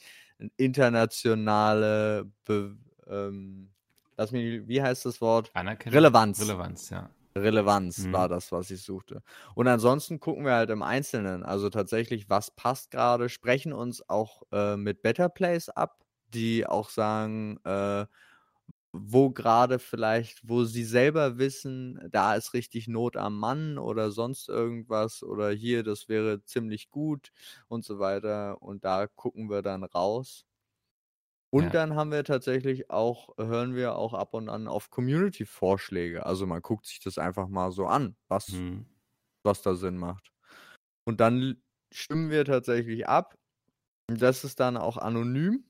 internationale, Be ähm, lass mich, wie heißt das Wort? Anerkennung. Relevanz. Relevanz, ja. Relevanz mhm. war das, was ich suchte. Und ansonsten gucken wir halt im Einzelnen, also tatsächlich, was passt gerade, sprechen uns auch äh, mit Better Place ab, die auch sagen, äh, wo gerade vielleicht, wo sie selber wissen, da ist richtig Not am Mann oder sonst irgendwas oder hier, das wäre ziemlich gut und so weiter. Und da gucken wir dann raus. Und ja. dann haben wir tatsächlich auch, hören wir auch ab und an auf Community-Vorschläge. Also man guckt sich das einfach mal so an, was, mhm. was da Sinn macht. Und dann stimmen wir tatsächlich ab. Das ist dann auch anonym.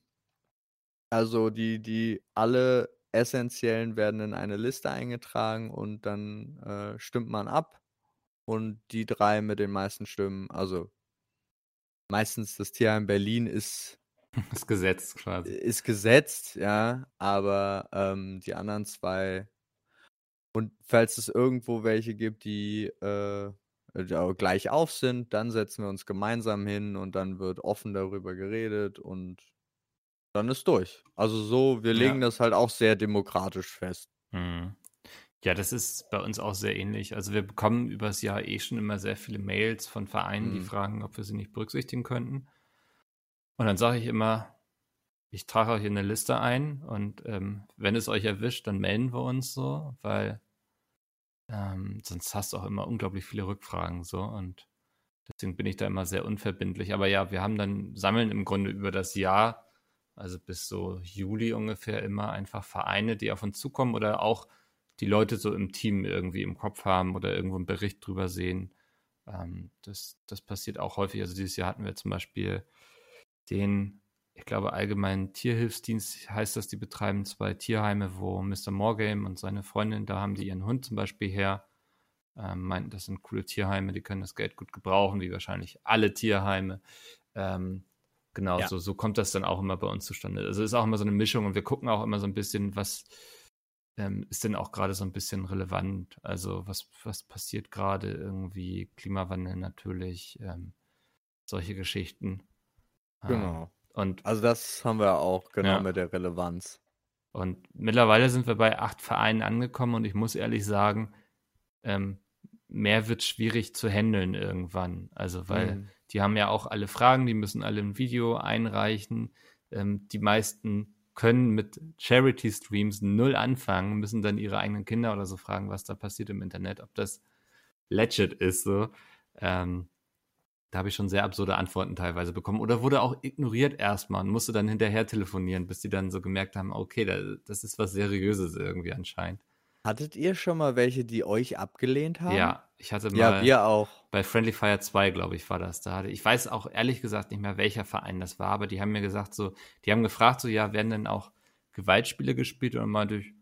Also die, die alle essentiellen werden in eine Liste eingetragen und dann äh, stimmt man ab. Und die drei mit den meisten Stimmen, also meistens das Tierheim Berlin ist ist gesetzt quasi. Ist gesetzt, ja, aber ähm, die anderen zwei und falls es irgendwo welche gibt, die äh, gleich auf sind, dann setzen wir uns gemeinsam hin und dann wird offen darüber geredet und dann ist durch. Also so, wir legen ja. das halt auch sehr demokratisch fest. Mhm. Ja, das ist bei uns auch sehr ähnlich. Also wir bekommen übers Jahr eh schon immer sehr viele Mails von Vereinen, mhm. die fragen, ob wir sie nicht berücksichtigen könnten. Und dann sage ich immer, ich trage euch in eine Liste ein und ähm, wenn es euch erwischt, dann melden wir uns so, weil ähm, sonst hast du auch immer unglaublich viele Rückfragen so und deswegen bin ich da immer sehr unverbindlich. Aber ja, wir haben dann sammeln im Grunde über das Jahr also bis so Juli ungefähr immer einfach Vereine, die auf uns zukommen oder auch die Leute so im Team irgendwie im Kopf haben oder irgendwo einen Bericht drüber sehen. Ähm, das, das passiert auch häufig. Also dieses Jahr hatten wir zum Beispiel den, ich glaube, allgemeinen Tierhilfsdienst heißt das, die betreiben zwei Tierheime, wo Mr. Morgame und seine Freundin, da haben die ihren Hund zum Beispiel her, ähm, meinten, das sind coole Tierheime, die können das Geld gut gebrauchen, wie wahrscheinlich alle Tierheime. Ähm, Genau, ja. so, so kommt das dann auch immer bei uns zustande. Also ist auch immer so eine Mischung und wir gucken auch immer so ein bisschen, was ähm, ist denn auch gerade so ein bisschen relevant. Also was, was passiert gerade irgendwie, Klimawandel natürlich, ähm, solche Geschichten. Ah, genau. Und, also das haben wir auch genau ja. mit der Relevanz. Und mittlerweile sind wir bei acht Vereinen angekommen und ich muss ehrlich sagen, ähm, mehr wird schwierig zu handeln irgendwann. Also weil mhm. Die haben ja auch alle Fragen, die müssen alle ein Video einreichen. Ähm, die meisten können mit Charity-Streams null anfangen, müssen dann ihre eigenen Kinder oder so fragen, was da passiert im Internet, ob das legit ist. So. Ähm, da habe ich schon sehr absurde Antworten teilweise bekommen. Oder wurde auch ignoriert erstmal und musste dann hinterher telefonieren, bis die dann so gemerkt haben, okay, das ist was Seriöses irgendwie anscheinend. Hattet ihr schon mal welche, die euch abgelehnt haben? Ja, ich hatte mal. Ja, wir auch. Bei Friendly Fire 2, glaube ich, war das. Da hatte, ich weiß auch ehrlich gesagt nicht mehr, welcher Verein das war, aber die haben mir gesagt, so, die haben gefragt, so, ja, werden denn auch Gewaltspiele gespielt? Und dann meinte ich,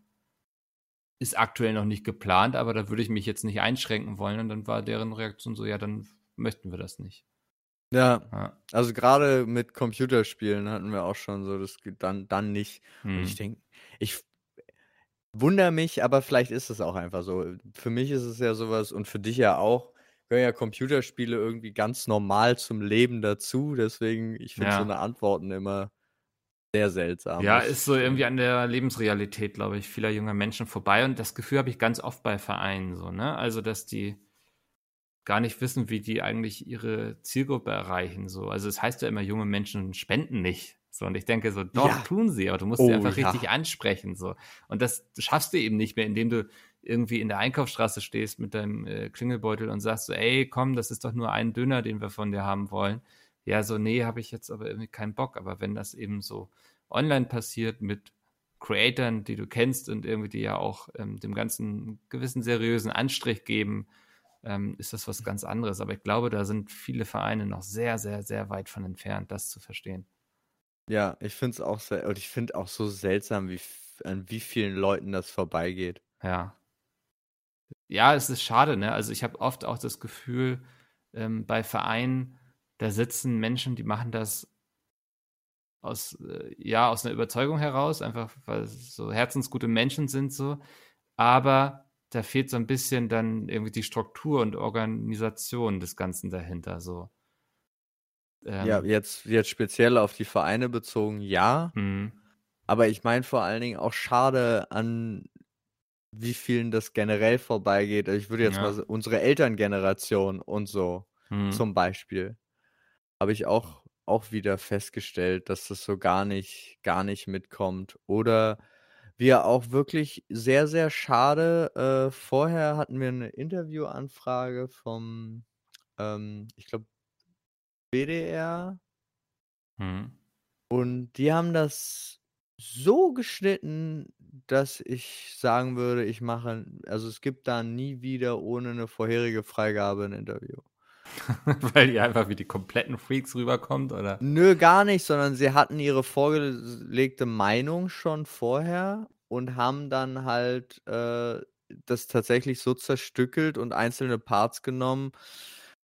ist aktuell noch nicht geplant, aber da würde ich mich jetzt nicht einschränken wollen. Und dann war deren Reaktion so, ja, dann möchten wir das nicht. Ja, ja. also gerade mit Computerspielen hatten wir auch schon so, das dann, dann nicht. Hm. Und ich denke, ich wundere mich, aber vielleicht ist es auch einfach so. Für mich ist es ja sowas und für dich ja auch, gehören ja Computerspiele irgendwie ganz normal zum Leben dazu. Deswegen, ich finde ja. so eine Antworten immer sehr seltsam. Ja, ist so irgendwie an der Lebensrealität, glaube ich, vieler junger Menschen vorbei. Und das Gefühl habe ich ganz oft bei Vereinen so, ne? Also, dass die gar nicht wissen, wie die eigentlich ihre Zielgruppe erreichen. So. Also es das heißt ja immer, junge Menschen spenden nicht. So, und ich denke so, doch, ja. tun sie, aber du musst oh, sie einfach ja. richtig ansprechen. So. Und das schaffst du eben nicht mehr, indem du irgendwie in der Einkaufsstraße stehst mit deinem äh, Klingelbeutel und sagst so, ey, komm, das ist doch nur ein Döner, den wir von dir haben wollen. Ja, so, nee, habe ich jetzt aber irgendwie keinen Bock. Aber wenn das eben so online passiert mit Creatoren, die du kennst und irgendwie die ja auch ähm, dem ganzen gewissen seriösen Anstrich geben, ähm, ist das was ganz anderes. Aber ich glaube, da sind viele Vereine noch sehr, sehr, sehr weit von entfernt, das zu verstehen. Ja, ich finde es auch sehr, und ich finde auch so seltsam, wie, an wie vielen Leuten das vorbeigeht. Ja. Ja, es ist schade, ne? Also ich habe oft auch das Gefühl, ähm, bei Vereinen, da sitzen Menschen, die machen das aus, äh, ja, aus einer Überzeugung heraus, einfach weil es so herzensgute Menschen sind so. Aber da fehlt so ein bisschen dann irgendwie die Struktur und Organisation des Ganzen dahinter. So. Ähm, ja, jetzt, jetzt speziell auf die Vereine bezogen, ja. Mhm. Aber ich meine vor allen Dingen auch schade an wie vielen das generell vorbeigeht. Also ich würde jetzt ja. mal unsere Elterngeneration und so mhm. zum Beispiel. Habe ich auch, auch wieder festgestellt, dass das so gar nicht, gar nicht mitkommt. Oder wir auch wirklich sehr, sehr schade. Äh, vorher hatten wir eine Interviewanfrage vom, ähm, ich glaube, BDR. Mhm. Und die haben das so geschnitten, dass ich sagen würde, ich mache, also es gibt da nie wieder ohne eine vorherige Freigabe ein Interview. Weil die einfach wie die kompletten Freaks rüberkommt, oder? Nö, gar nicht, sondern sie hatten ihre vorgelegte Meinung schon vorher und haben dann halt äh, das tatsächlich so zerstückelt und einzelne Parts genommen,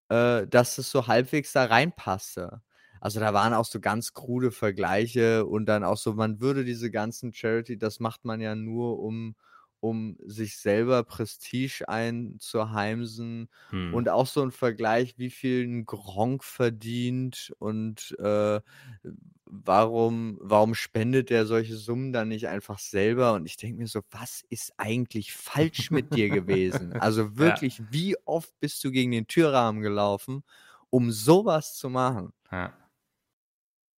äh, dass es so halbwegs da reinpasste. Also da waren auch so ganz krude Vergleiche und dann auch so, man würde diese ganzen Charity, das macht man ja nur, um um sich selber Prestige einzuheimsen hm. und auch so ein Vergleich, wie viel ein Gronk verdient und äh, warum, warum spendet er solche Summen dann nicht einfach selber? Und ich denke mir so, was ist eigentlich falsch mit dir gewesen? Also wirklich, ja. wie oft bist du gegen den Türrahmen gelaufen, um sowas zu machen? Ja.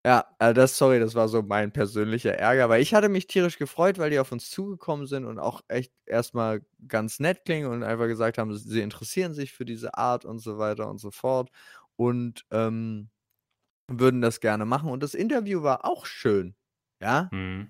Ja, äh, das sorry, das war so mein persönlicher Ärger, weil ich hatte mich tierisch gefreut, weil die auf uns zugekommen sind und auch echt erstmal ganz nett klingen und einfach gesagt haben, sie interessieren sich für diese Art und so weiter und so fort und, ähm, würden das gerne machen und das Interview war auch schön, ja? Mhm.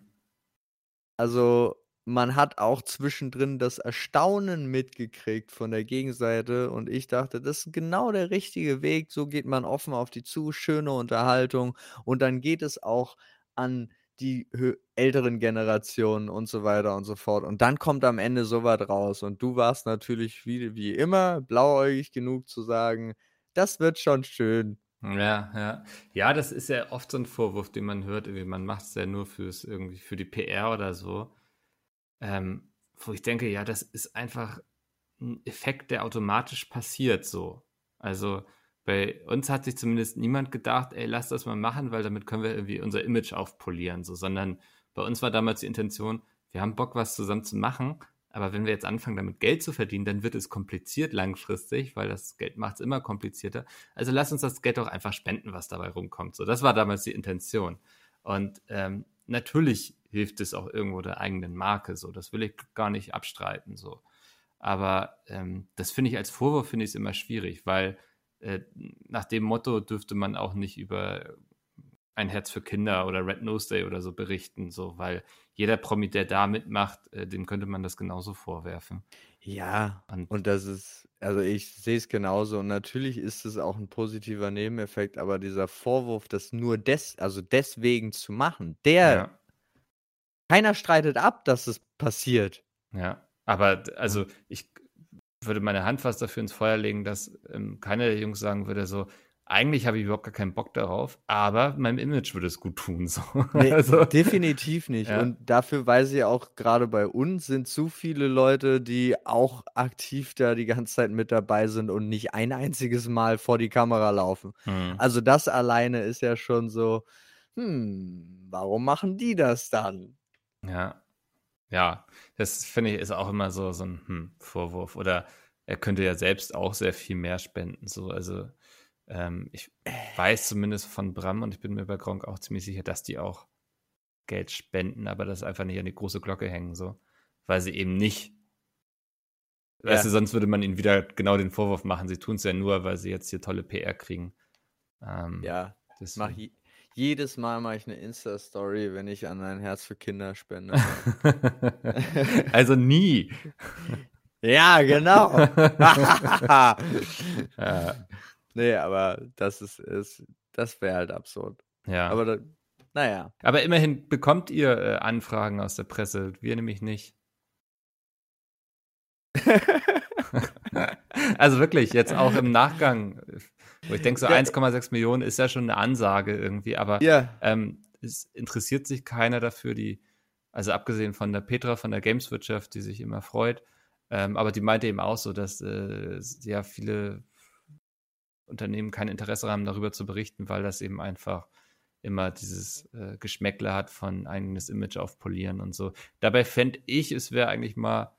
Also man hat auch zwischendrin das Erstaunen mitgekriegt von der Gegenseite und ich dachte, das ist genau der richtige Weg. So geht man offen auf die zu, schöne Unterhaltung und dann geht es auch an die älteren Generationen und so weiter und so fort. Und dann kommt am Ende so was raus. Und du warst natürlich wie, wie immer blauäugig genug zu sagen, das wird schon schön. Ja, ja. Ja, das ist ja oft so ein Vorwurf, den man hört. Man macht es ja nur fürs irgendwie für die PR oder so ähm, wo ich denke, ja, das ist einfach ein Effekt, der automatisch passiert so. Also bei uns hat sich zumindest niemand gedacht, ey, lass das mal machen, weil damit können wir irgendwie unser Image aufpolieren, so, sondern bei uns war damals die Intention, wir haben Bock, was zusammen zu machen, aber wenn wir jetzt anfangen, damit Geld zu verdienen, dann wird es kompliziert langfristig, weil das Geld macht es immer komplizierter. Also lass uns das Geld doch einfach spenden, was dabei rumkommt. So, das war damals die Intention. Und ähm, natürlich hilft es auch irgendwo der eigenen Marke. So, das will ich gar nicht abstreiten. So, aber ähm, das finde ich als Vorwurf finde ich immer schwierig, weil äh, nach dem Motto dürfte man auch nicht über ein Herz für Kinder oder Red Nose Day oder so berichten, so, weil jeder Promi, der da mitmacht, äh, dem könnte man das genauso vorwerfen. Ja, und, und das ist, also ich sehe es genauso und natürlich ist es auch ein positiver Nebeneffekt, aber dieser Vorwurf, das nur des, also deswegen zu machen, der ja. Keiner streitet ab, dass es passiert. Ja, aber also ich würde meine Hand fast dafür ins Feuer legen, dass ähm, keiner der Jungs sagen würde, so, eigentlich habe ich überhaupt gar keinen Bock darauf, aber meinem Image würde es gut tun. So. Nee, also, definitiv nicht. Ja. Und dafür weiß ich auch, gerade bei uns sind zu viele Leute, die auch aktiv da die ganze Zeit mit dabei sind und nicht ein einziges Mal vor die Kamera laufen. Hm. Also das alleine ist ja schon so, hm, warum machen die das dann? Ja. Ja, das finde ich ist auch immer so, so ein hm, Vorwurf. Oder er könnte ja selbst auch sehr viel mehr spenden. So, also ähm, ich weiß zumindest von Bram und ich bin mir bei Gronk auch ziemlich sicher, dass die auch Geld spenden, aber das einfach nicht an die große Glocke hängen, so. Weil sie eben nicht. Ja. Weißt du, sonst würde man ihnen wieder genau den Vorwurf machen, sie tun es ja nur, weil sie jetzt hier tolle PR kriegen. Ähm, ja, das mach je, jedes Mal mache ich eine Insta-Story, wenn ich an ein Herz für Kinder spende. also nie. Ja, genau. ja. Nee, aber das ist, ist das wäre halt absurd. Ja. Aber da, naja. Aber immerhin bekommt ihr äh, Anfragen aus der Presse, wir nämlich nicht. also wirklich, jetzt auch im Nachgang, wo ich denke, so ja. 1,6 Millionen ist ja schon eine Ansage irgendwie, aber ja. ähm, es interessiert sich keiner dafür, die, also abgesehen von der Petra von der Gameswirtschaft, die sich immer freut, ähm, aber die meinte eben auch so, dass äh, ja viele Unternehmen kein Interesse haben, darüber zu berichten, weil das eben einfach immer dieses äh, Geschmäckle hat von eigenes Image aufpolieren und so. Dabei fände ich, es wäre eigentlich mal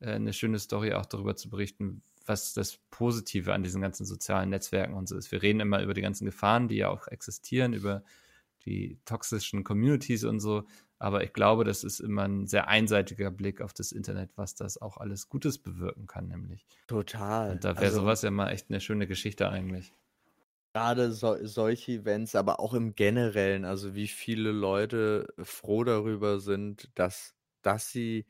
äh, eine schöne Story auch darüber zu berichten, was das Positive an diesen ganzen sozialen Netzwerken und so ist. Wir reden immer über die ganzen Gefahren, die ja auch existieren, über die toxischen Communities und so. Aber ich glaube, das ist immer ein sehr einseitiger Blick auf das Internet, was das auch alles Gutes bewirken kann, nämlich. Total. Und da wäre also, sowas ja mal echt eine schöne Geschichte eigentlich. Gerade so, solche Events, aber auch im Generellen, also wie viele Leute froh darüber sind, dass, dass sie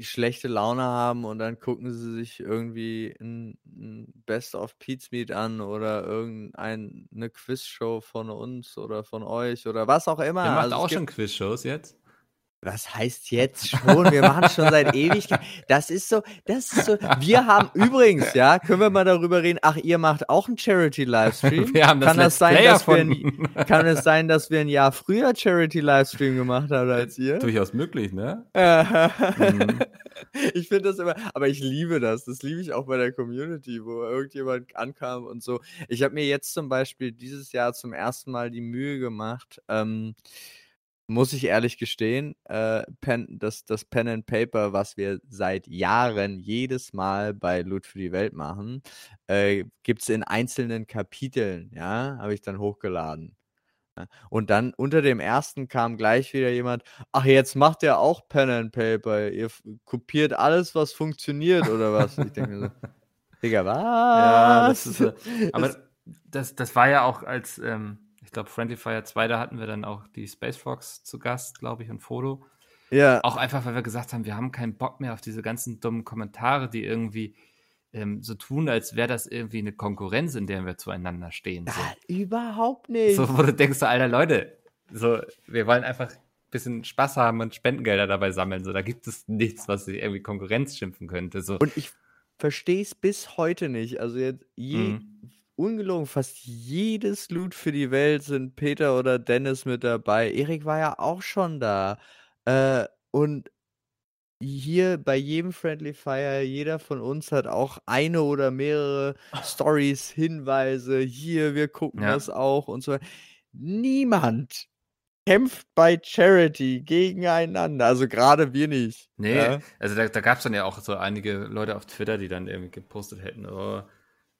schlechte Laune haben und dann gucken sie sich irgendwie ein, ein Best of Pete's Meet an oder irgendeine Quizshow von uns oder von euch oder was auch immer. Ihr macht also auch schon Quizshows jetzt? Was heißt jetzt schon? Wir machen schon seit Ewigkeit. Das ist so, das ist so. Wir haben übrigens, ja, können wir mal darüber reden? Ach, ihr macht auch einen Charity-Livestream? Wir haben das kann das sein, dass wir ein, Kann es sein, dass wir ein Jahr früher Charity-Livestream gemacht haben als ihr? Durchaus möglich, ne? mhm. Ich finde das immer, aber ich liebe das. Das liebe ich auch bei der Community, wo irgendjemand ankam und so. Ich habe mir jetzt zum Beispiel dieses Jahr zum ersten Mal die Mühe gemacht, ähm, muss ich ehrlich gestehen, äh, Pen, das, das Pen and Paper, was wir seit Jahren jedes Mal bei Loot für die Welt machen, äh, gibt es in einzelnen Kapiteln, ja, habe ich dann hochgeladen. Und dann unter dem ersten kam gleich wieder jemand, ach, jetzt macht ihr auch Pen and Paper, ihr kopiert alles, was funktioniert oder was? Ich denke so, Digga, was? Ja, das ist, aber das, das war ja auch als, ähm, glaube, Friendly Fire 2, da hatten wir dann auch die Space Fox zu Gast, glaube ich, und Foto. Ja. Auch einfach, weil wir gesagt haben, wir haben keinen Bock mehr auf diese ganzen dummen Kommentare, die irgendwie ähm, so tun, als wäre das irgendwie eine Konkurrenz, in der wir zueinander stehen. So. Ja, überhaupt nicht. So, wo du denkst, so, alter Leute, so, wir wollen einfach ein bisschen Spaß haben und Spendengelder dabei sammeln. So, da gibt es nichts, was sich irgendwie Konkurrenz schimpfen könnte. So. Und ich verstehe es bis heute nicht. Also jetzt je, mhm ungelogen, fast jedes Loot für die Welt sind Peter oder Dennis mit dabei. Erik war ja auch schon da. Äh, und hier bei jedem Friendly Fire, jeder von uns hat auch eine oder mehrere Stories, Hinweise. Hier, wir gucken ja. das auch und so. Niemand kämpft bei Charity gegeneinander. Also gerade wir nicht. Nee, ja? also da, da gab es dann ja auch so einige Leute auf Twitter, die dann irgendwie gepostet hätten, oh,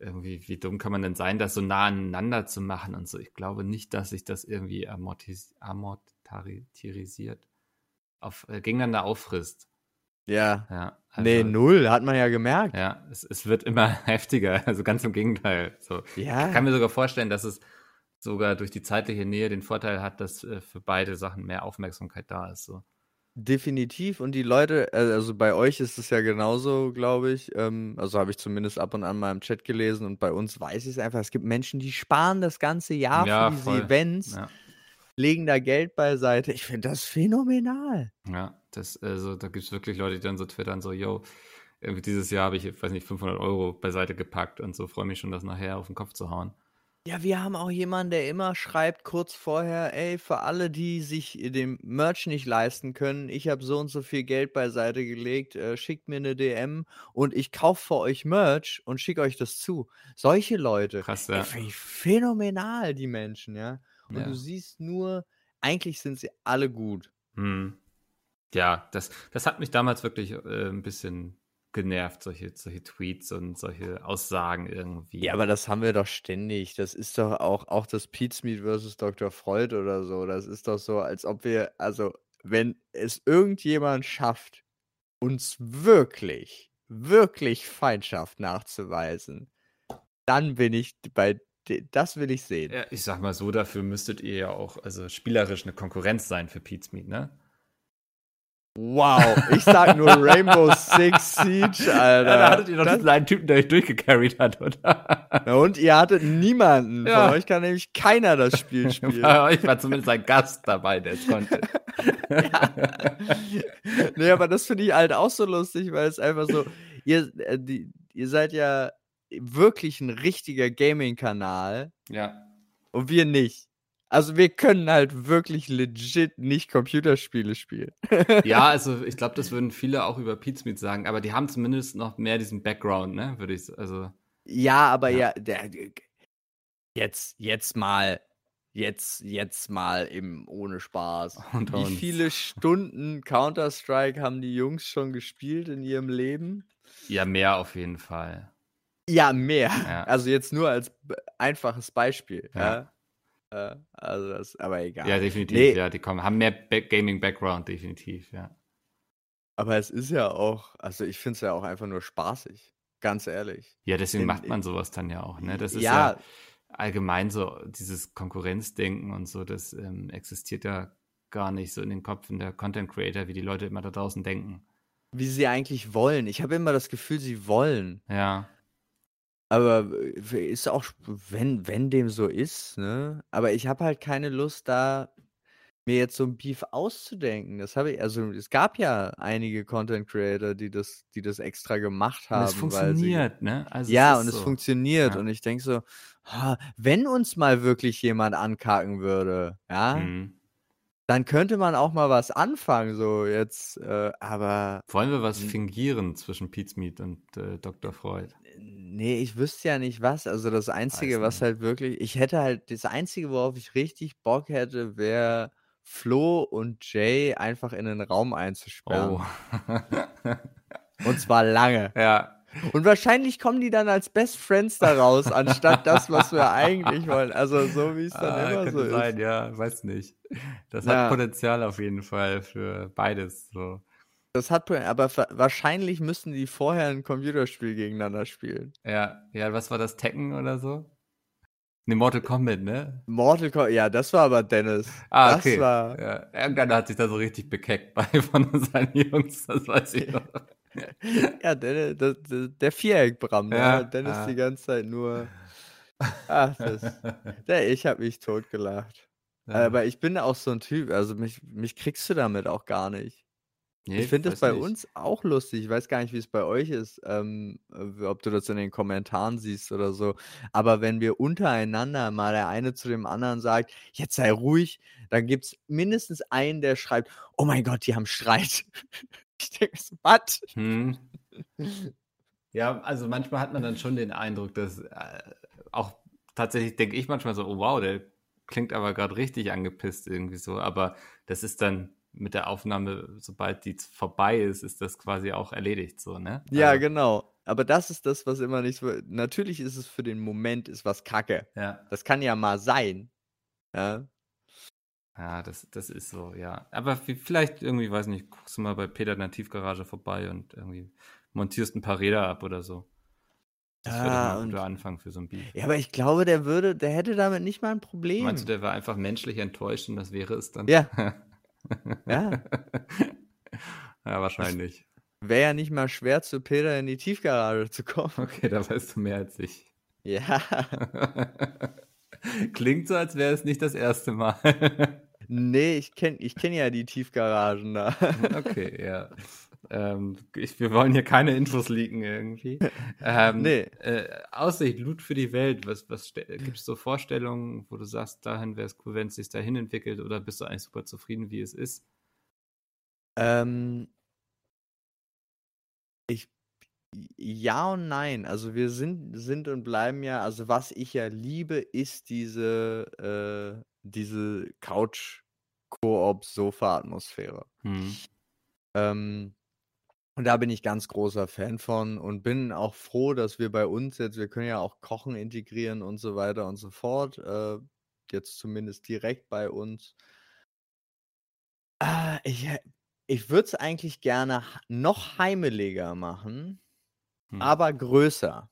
irgendwie, wie dumm kann man denn sein, das so nah aneinander zu machen und so. Ich glaube nicht, dass sich das irgendwie amortis amortarisiert, auf, äh, gegeneinander auffrisst. Ja. ja also, nee, null, hat man ja gemerkt. Ja, es, es wird immer heftiger, also ganz im Gegenteil. So. Ja. Ich kann mir sogar vorstellen, dass es sogar durch die zeitliche Nähe den Vorteil hat, dass äh, für beide Sachen mehr Aufmerksamkeit da ist. So. Definitiv. Und die Leute, äh, also bei euch ist es ja genauso, glaube ich. Ähm, also habe ich zumindest ab und an mal im Chat gelesen und bei uns weiß ich es einfach. Es gibt Menschen, die sparen das ganze Jahr ja, für diese voll. Events, ja. legen da Geld beiseite. Ich finde das phänomenal. Ja, das, also da gibt es wirklich Leute, die dann so twittern, so, yo, dieses Jahr habe ich, weiß nicht, 500 Euro beiseite gepackt und so freue mich schon, das nachher auf den Kopf zu hauen. Ja, wir haben auch jemanden, der immer schreibt kurz vorher, ey, für alle, die sich den Merch nicht leisten können, ich habe so und so viel Geld beiseite gelegt, äh, schickt mir eine DM und ich kaufe für euch Merch und schicke euch das zu. Solche Leute. Krass, ja. Ey, phänomenal, die Menschen, ja. und ja. du siehst nur, eigentlich sind sie alle gut. Hm. Ja, das, das hat mich damals wirklich äh, ein bisschen genervt, solche, solche Tweets und solche Aussagen irgendwie. Ja, aber das haben wir doch ständig. Das ist doch auch, auch das Pizmeet versus Dr. Freud oder so. Das ist doch so, als ob wir, also, wenn es irgendjemand schafft, uns wirklich, wirklich Feindschaft nachzuweisen, dann bin ich bei, das will ich sehen. Ja, ich sag mal so, dafür müsstet ihr ja auch, also spielerisch eine Konkurrenz sein für Pizmeet, ne? Wow, ich sag nur Rainbow Six Siege, Alter. Ja, da hattet ihr doch diesen einen Typen, der euch durchgecarried hat, oder? Na und ihr hattet niemanden. Ja. Von euch kann nämlich keiner das Spiel spielen. Bei euch war zumindest ein Gast dabei, der es konnte. ja. Nee, aber das finde ich halt auch so lustig, weil es einfach so, ihr, äh, die, ihr seid ja wirklich ein richtiger Gaming-Kanal. Ja. Und wir nicht. Also wir können halt wirklich legit nicht Computerspiele spielen. ja, also ich glaube, das würden viele auch über Pizmeet sagen, aber die haben zumindest noch mehr diesen Background, ne? Würde ich also. Ja, aber ja, ja der, jetzt, jetzt mal, jetzt, jetzt mal im ohne Spaß. Und Wie uns. viele Stunden Counter-Strike haben die Jungs schon gespielt in ihrem Leben? Ja, mehr auf jeden Fall. Ja, mehr. Ja. Also jetzt nur als einfaches Beispiel. Ja. ja. Äh, also das, aber egal. Ja, definitiv, nee. ja, die kommen, haben mehr Gaming-Background, definitiv, ja. Aber es ist ja auch, also ich finde es ja auch einfach nur spaßig, ganz ehrlich. Ja, deswegen in, macht man sowas dann ja auch, ne? Das ist ja, ja allgemein so, dieses Konkurrenzdenken und so, das ähm, existiert ja gar nicht so in den Köpfen der Content Creator, wie die Leute immer da draußen denken. Wie sie eigentlich wollen. Ich habe immer das Gefühl, sie wollen. Ja. Aber äh, ist auch, wenn, wenn dem so ist, ne? Aber ich habe halt keine Lust, da mir jetzt so ein Beef auszudenken. Das habe ich, also es gab ja einige Content Creator, die das, die das extra gemacht haben. Und es funktioniert, sie, ne? Also ja, es und es so. funktioniert. Ja. Und ich denke so, wenn uns mal wirklich jemand ankacken würde, ja, mhm dann könnte man auch mal was anfangen, so jetzt, äh, aber. Wollen wir was fingieren zwischen Pizmeet und äh, Dr. Freud? Nee, ich wüsste ja nicht was. Also das Einzige, was halt wirklich, ich hätte halt, das Einzige, worauf ich richtig Bock hätte, wäre Flo und Jay einfach in den Raum einzusperren. Oh. und zwar lange. Ja. Und wahrscheinlich kommen die dann als Best Friends da raus, anstatt das, was wir eigentlich wollen. Also so wie es dann ah, immer so sein, ist. Ja, weiß nicht. Das ja. hat Potenzial auf jeden Fall für beides. So. Das hat aber wahrscheinlich müssen die vorher ein Computerspiel gegeneinander spielen. Ja, ja, was war das Tekken oder so? Ne, Mortal Kombat, ne? Mortal Kombat, ja, das war aber Dennis. Ah, okay. Das war... Ja, irgendeiner hat sich da so richtig bekeckt bei von seinen Jungs, das weiß ich noch. ja, der, der, der Viereck-Bram, ne? ja, Dennis ah. die ganze Zeit nur. Ach, das, der, ich habe mich totgelacht. Ja. Aber ich bin auch so ein Typ, also mich, mich kriegst du damit auch gar nicht. Nee, ich finde das bei nicht. uns auch lustig. Ich weiß gar nicht, wie es bei euch ist, ähm, ob du das in den Kommentaren siehst oder so. Aber wenn wir untereinander mal der eine zu dem anderen sagt, jetzt sei ruhig, dann gibt es mindestens einen, der schreibt, oh mein Gott, die haben Streit. Ich denke so, was? Hm. Ja, also manchmal hat man dann schon den Eindruck, dass äh, auch tatsächlich denke ich manchmal so, oh wow, der klingt aber gerade richtig angepisst irgendwie so. Aber das ist dann mit der Aufnahme, sobald die vorbei ist, ist das quasi auch erledigt so, ne? Ja, also, genau. Aber das ist das, was immer nicht so. Natürlich ist es für den Moment ist was Kacke. Ja. Das kann ja mal sein. Ja. Ja, das, das ist so, ja. Aber vielleicht irgendwie, weiß nicht, guckst du mal bei Peter in der Tiefgarage vorbei und irgendwie montierst ein paar Räder ab oder so. Das wäre ah, ein guter Anfang für so ein Beat. Ja, aber ich glaube, der würde, der hätte damit nicht mal ein Problem. Meinst du, der war einfach menschlich enttäuscht und das wäre es dann? Ja. ja. ja, wahrscheinlich. Wäre ja nicht mal schwer, zu Peter in die Tiefgarage zu kommen. Okay, da weißt du mehr als ich. Ja. Klingt so, als wäre es nicht das erste Mal. nee, ich kenne ich kenn ja die Tiefgaragen da. okay, ja. Ähm, ich, wir wollen hier keine Infos leaken irgendwie. Ähm, nee. Äh, Aussicht, Loot für die Welt. Was, was gibt es so Vorstellungen, wo du sagst, dahin wäre es cool, wenn es sich dahin entwickelt, oder bist du eigentlich super zufrieden, wie es ist? Ähm, ich ja und nein. Also wir sind, sind und bleiben ja, also was ich ja liebe, ist diese, diese Couch-Koop-Sofa-Atmosphäre. Mhm. Ähm, und da bin ich ganz großer Fan von und bin auch froh, dass wir bei uns jetzt, wir können ja auch Kochen integrieren und so weiter und so fort. Äh, jetzt zumindest direkt bei uns. Äh, ich ich würde es eigentlich gerne noch heimeliger machen, hm. aber größer.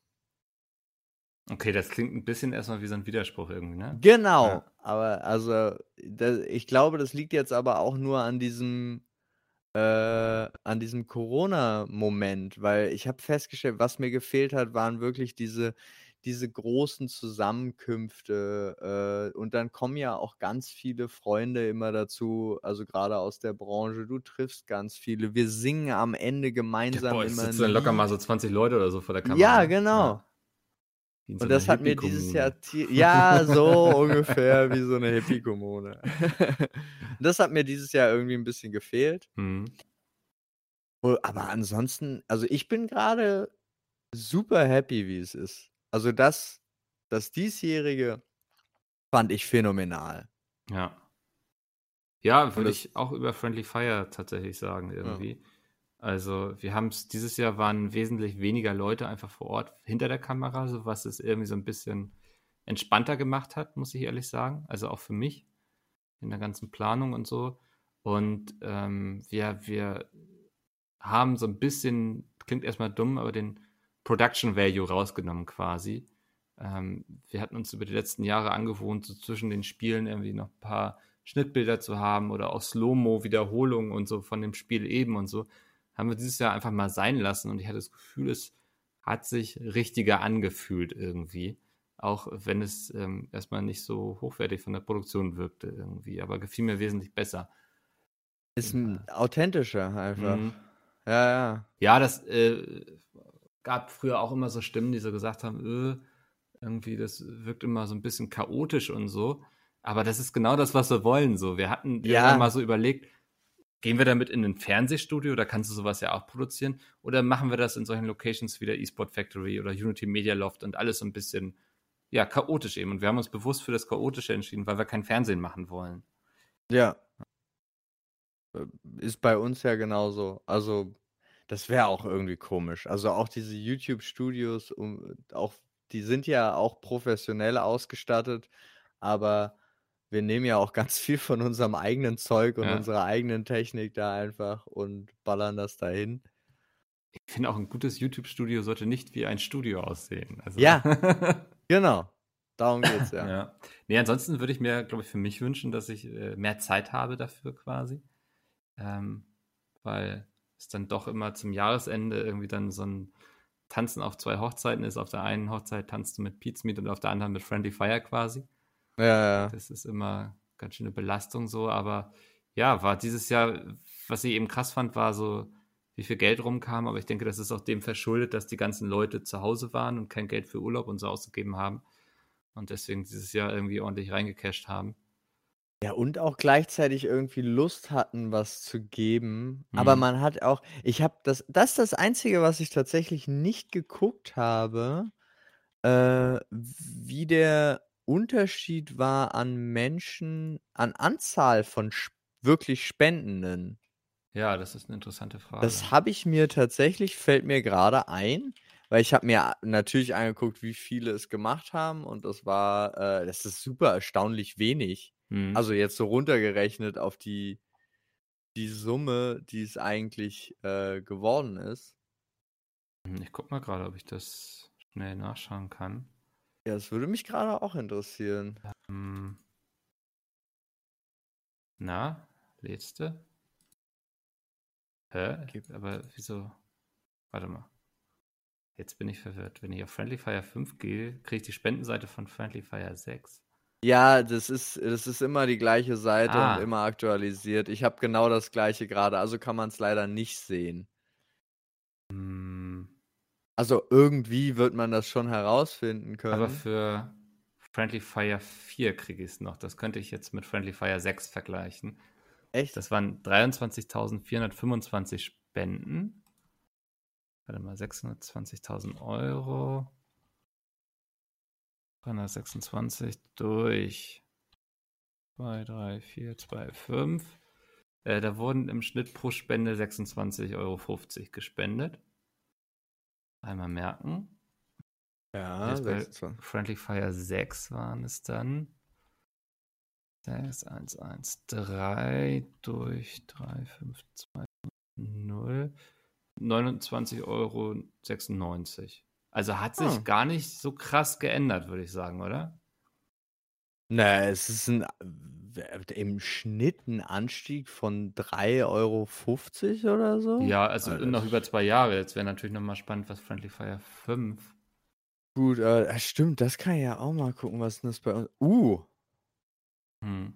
Okay, das klingt ein bisschen erstmal wie so ein Widerspruch irgendwie, ne? Genau, ja. aber also das, ich glaube, das liegt jetzt aber auch nur an diesem äh, an diesem Corona-Moment, weil ich habe festgestellt, was mir gefehlt hat, waren wirklich diese diese großen Zusammenkünfte, äh, und dann kommen ja auch ganz viele Freunde immer dazu, also gerade aus der Branche. Du triffst ganz viele. Wir singen am Ende gemeinsam ja, boah, immer sitzen dann locker mal so 20 Leute oder so vor der Kamera. Ja, ne? genau. Ja. Und das hat mir dieses Jahr, ja, so ungefähr wie so eine Hippie-Kommune. das hat mir dieses Jahr irgendwie ein bisschen gefehlt. Mhm. Aber ansonsten, also ich bin gerade super happy, wie es ist. Also das, das diesjährige fand ich phänomenal. Ja. Ja, würde ich auch über Friendly Fire tatsächlich sagen, irgendwie. Ja. Also, wir haben es, dieses Jahr waren wesentlich weniger Leute einfach vor Ort hinter der Kamera, so was es irgendwie so ein bisschen entspannter gemacht hat, muss ich ehrlich sagen. Also auch für mich in der ganzen Planung und so. Und ähm, wir, wir haben so ein bisschen, klingt erstmal dumm, aber den Production Value rausgenommen quasi. Ähm, wir hatten uns über die letzten Jahre angewohnt, so zwischen den Spielen irgendwie noch ein paar Schnittbilder zu haben oder auch Slow-Mo-Wiederholungen und so von dem Spiel eben und so haben wir dieses Jahr einfach mal sein lassen und ich hatte das Gefühl, es hat sich richtiger angefühlt irgendwie. Auch wenn es ähm, erstmal nicht so hochwertig von der Produktion wirkte irgendwie, aber gefiel mir wesentlich besser. Ist ein authentischer einfach. Mhm. Ja, ja. Ja, das äh, gab früher auch immer so Stimmen, die so gesagt haben, öh, irgendwie, das wirkt immer so ein bisschen chaotisch und so. Aber das ist genau das, was wir wollen. So, wir hatten ja mal so überlegt, Gehen wir damit in ein Fernsehstudio, da kannst du sowas ja auch produzieren? Oder machen wir das in solchen Locations wie der eSport Factory oder Unity Media Loft und alles so ein bisschen, ja, chaotisch eben. Und wir haben uns bewusst für das Chaotische entschieden, weil wir kein Fernsehen machen wollen. Ja. Äh, ist bei uns ja genauso. Also, das wäre auch irgendwie komisch. Also auch diese YouTube-Studios, um, auch, die sind ja auch professionell ausgestattet, aber wir nehmen ja auch ganz viel von unserem eigenen Zeug und ja. unserer eigenen Technik da einfach und ballern das dahin. Ich finde auch ein gutes YouTube-Studio sollte nicht wie ein Studio aussehen. Also ja, genau. Darum geht's ja. ja. Nee, ansonsten würde ich mir, glaube ich, für mich wünschen, dass ich äh, mehr Zeit habe dafür quasi. Ähm, weil es dann doch immer zum Jahresende irgendwie dann so ein Tanzen auf zwei Hochzeiten ist. Auf der einen Hochzeit tanzt du mit Pizza Meat und auf der anderen mit Friendly Fire quasi. Ja, ja. Das ist immer ganz schöne Belastung so, aber ja, war dieses Jahr, was ich eben krass fand, war so, wie viel Geld rumkam, aber ich denke, das ist auch dem verschuldet, dass die ganzen Leute zu Hause waren und kein Geld für Urlaub und so ausgegeben haben und deswegen dieses Jahr irgendwie ordentlich reingecasht haben. Ja, und auch gleichzeitig irgendwie Lust hatten, was zu geben. Mhm. Aber man hat auch, ich habe das, das ist das Einzige, was ich tatsächlich nicht geguckt habe, äh, wie der Unterschied war an Menschen, an Anzahl von sp wirklich Spendenden. Ja, das ist eine interessante Frage. Das habe ich mir tatsächlich, fällt mir gerade ein, weil ich habe mir natürlich angeguckt, wie viele es gemacht haben und das war, äh, das ist super erstaunlich wenig. Mhm. Also jetzt so runtergerechnet auf die, die Summe, die es eigentlich äh, geworden ist. Ich guck mal gerade, ob ich das schnell nachschauen kann. Ja, das würde mich gerade auch interessieren. Ähm, na, letzte? Hä? Aber wieso? Warte mal. Jetzt bin ich verwirrt. Wenn ich auf Friendly Fire 5 gehe, kriege ich die Spendenseite von Friendly Fire 6. Ja, das ist, das ist immer die gleiche Seite ah. und immer aktualisiert. Ich habe genau das gleiche gerade, also kann man es leider nicht sehen. Hm. Also irgendwie wird man das schon herausfinden können. Aber für Friendly Fire 4 kriege ich es noch. Das könnte ich jetzt mit Friendly Fire 6 vergleichen. Echt? Das waren 23.425 Spenden. Warte mal, 620.000 Euro. 326 durch 2, 3, 4, 2, 5. Äh, da wurden im Schnitt pro Spende 26,50 Euro gespendet. Einmal merken. Ja, Friendly Fire 6 waren es dann. 6, 1, 1, 3 durch 3, 5, 2, 0. 29,96 Euro. Also hat sich hm. gar nicht so krass geändert, würde ich sagen, oder? Na, es ist ein, im Schnitt ein Anstieg von 3,50 Euro oder so. Ja, also Alter. noch über zwei Jahre. Jetzt wäre natürlich nochmal spannend, was Friendly Fire 5. Gut, äh, stimmt, das kann ich ja auch mal gucken, was ist das bei uns. Uh. Hm.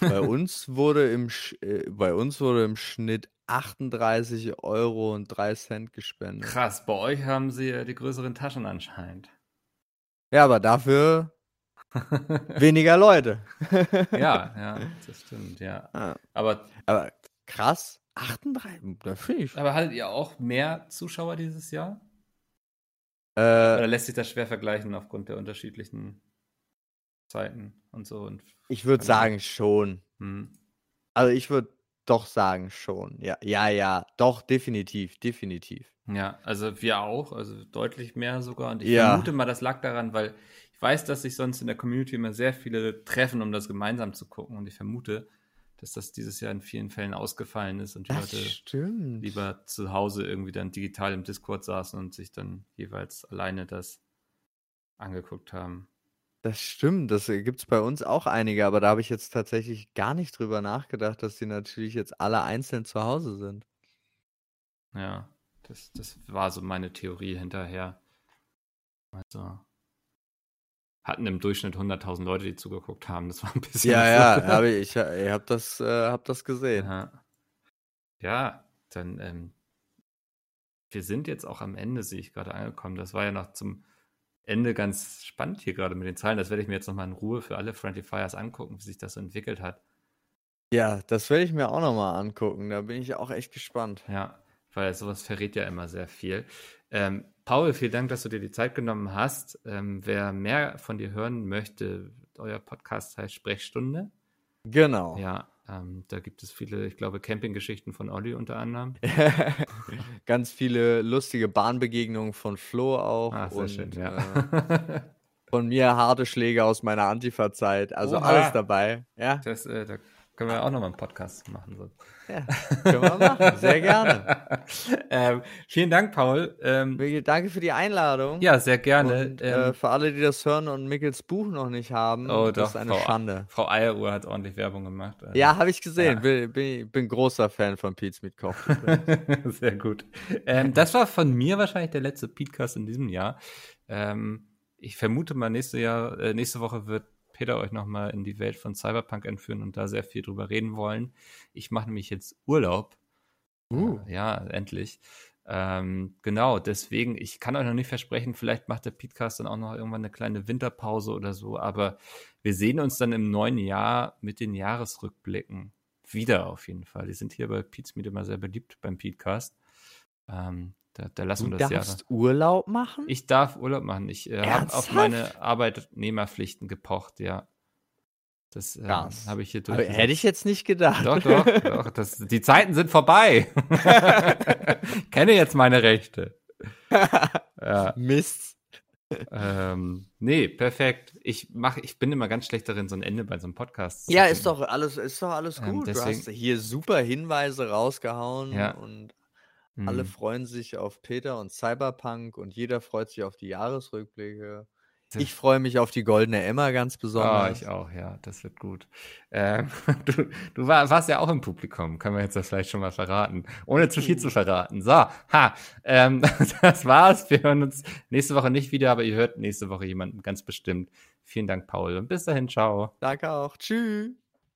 Bei uns wurde im äh, bei uns wurde im Schnitt 38 Euro und 3 Cent gespendet. Krass, bei euch haben sie ja die größeren Taschen anscheinend. Ja, aber dafür weniger Leute. ja, ja, das stimmt, ja. Ah. Aber, aber krass, 38, da finde ich. Aber hattet ihr auch mehr Zuschauer dieses Jahr? Äh, Oder lässt sich das schwer vergleichen aufgrund der unterschiedlichen Zeiten und so? Und ich würde sagen schon. Hm. Also ich würde doch sagen schon. Ja, ja, ja, doch, definitiv, definitiv. Ja, also wir auch, also deutlich mehr sogar. Und ich ja. vermute mal, das lag daran, weil ich weiß, dass sich sonst in der Community immer sehr viele treffen, um das gemeinsam zu gucken. Und ich vermute, dass das dieses Jahr in vielen Fällen ausgefallen ist und die das Leute stimmt. lieber zu Hause irgendwie dann digital im Discord saßen und sich dann jeweils alleine das angeguckt haben. Das stimmt, das gibt es bei uns auch einige, aber da habe ich jetzt tatsächlich gar nicht drüber nachgedacht, dass die natürlich jetzt alle einzeln zu Hause sind. Ja, das, das war so meine Theorie hinterher. Also, hatten im Durchschnitt 100.000 Leute, die zugeguckt haben. Das war ein bisschen. Ja, ja, hab ich, ich, ich habe das, äh, hab das gesehen. Ja, ja dann, ähm, wir sind jetzt auch am Ende, sehe ich gerade angekommen. Das war ja noch zum Ende ganz spannend hier gerade mit den Zahlen. Das werde ich mir jetzt nochmal in Ruhe für alle Friendly Fires angucken, wie sich das so entwickelt hat. Ja, das werde ich mir auch nochmal angucken. Da bin ich auch echt gespannt. Ja, weil sowas verrät ja immer sehr viel. Ähm, Paul, vielen Dank, dass du dir die Zeit genommen hast. Ähm, wer mehr von dir hören möchte, euer Podcast heißt Sprechstunde. Genau. Ja, ähm, da gibt es viele, ich glaube, Campinggeschichten von Olli unter anderem. Ganz viele lustige Bahnbegegnungen von Flo auch. Ah, sehr und, schön, ja. Äh, von mir harte Schläge aus meiner Antifa-Zeit. Also Oha. alles dabei. Ja. Das, äh, da können wir auch nochmal einen Podcast machen. So. Ja, können wir machen. Sehr gerne. ähm, vielen Dank, Paul. Ähm, Danke für die Einladung. Ja, sehr gerne. Und, äh, ähm, für alle, die das hören und Mickels Buch noch nicht haben, oh, das doch, ist eine Frau, Schande. Frau Eieruhr hat ordentlich Werbung gemacht. Also. Ja, habe ich gesehen. Ja. Bin, bin, bin, großer Fan von Pete's Meat Koch. sehr gut. Ähm, das war von mir wahrscheinlich der letzte Petecast in diesem Jahr. Ähm, ich vermute mal, nächste, Jahr, äh, nächste Woche wird Peter euch nochmal in die Welt von Cyberpunk entführen und da sehr viel drüber reden wollen. Ich mache nämlich jetzt Urlaub. Uh. Äh, ja, endlich. Ähm, genau, deswegen, ich kann euch noch nicht versprechen, vielleicht macht der Podcast dann auch noch irgendwann eine kleine Winterpause oder so, aber wir sehen uns dann im neuen Jahr mit den Jahresrückblicken wieder auf jeden Fall. Die sind hier bei Pete's Meet immer sehr beliebt beim Podcast. Ähm, da, da lassen du wir das darfst Jahr. Urlaub machen? Ich darf Urlaub machen. Ich äh, habe auf meine Arbeitnehmerpflichten gepocht, ja. Das äh, habe ich hier durch. Hätte ich jetzt nicht gedacht. Doch, doch, doch. Das, die Zeiten sind vorbei. ich kenne jetzt meine Rechte. ja. Mist. Ähm, nee, perfekt. Ich mach, ich bin immer ganz schlecht darin, so ein Ende bei so einem Podcast zu Ja, ist doch alles, ist doch alles gut. Ähm, deswegen, du hast hier super Hinweise rausgehauen ja. und alle mhm. freuen sich auf Peter und Cyberpunk und jeder freut sich auf die Jahresrückblicke. Ich freue mich auf die goldene Emma ganz besonders. Oh, ich auch, ja, das wird gut. Ähm, du, du war, warst ja auch im Publikum, können wir jetzt das vielleicht schon mal verraten, ohne zu viel zu verraten. So, ha, ähm, das war's. Wir hören uns nächste Woche nicht wieder, aber ihr hört nächste Woche jemanden ganz bestimmt. Vielen Dank, Paul, und bis dahin, ciao. Danke auch. Tschüss.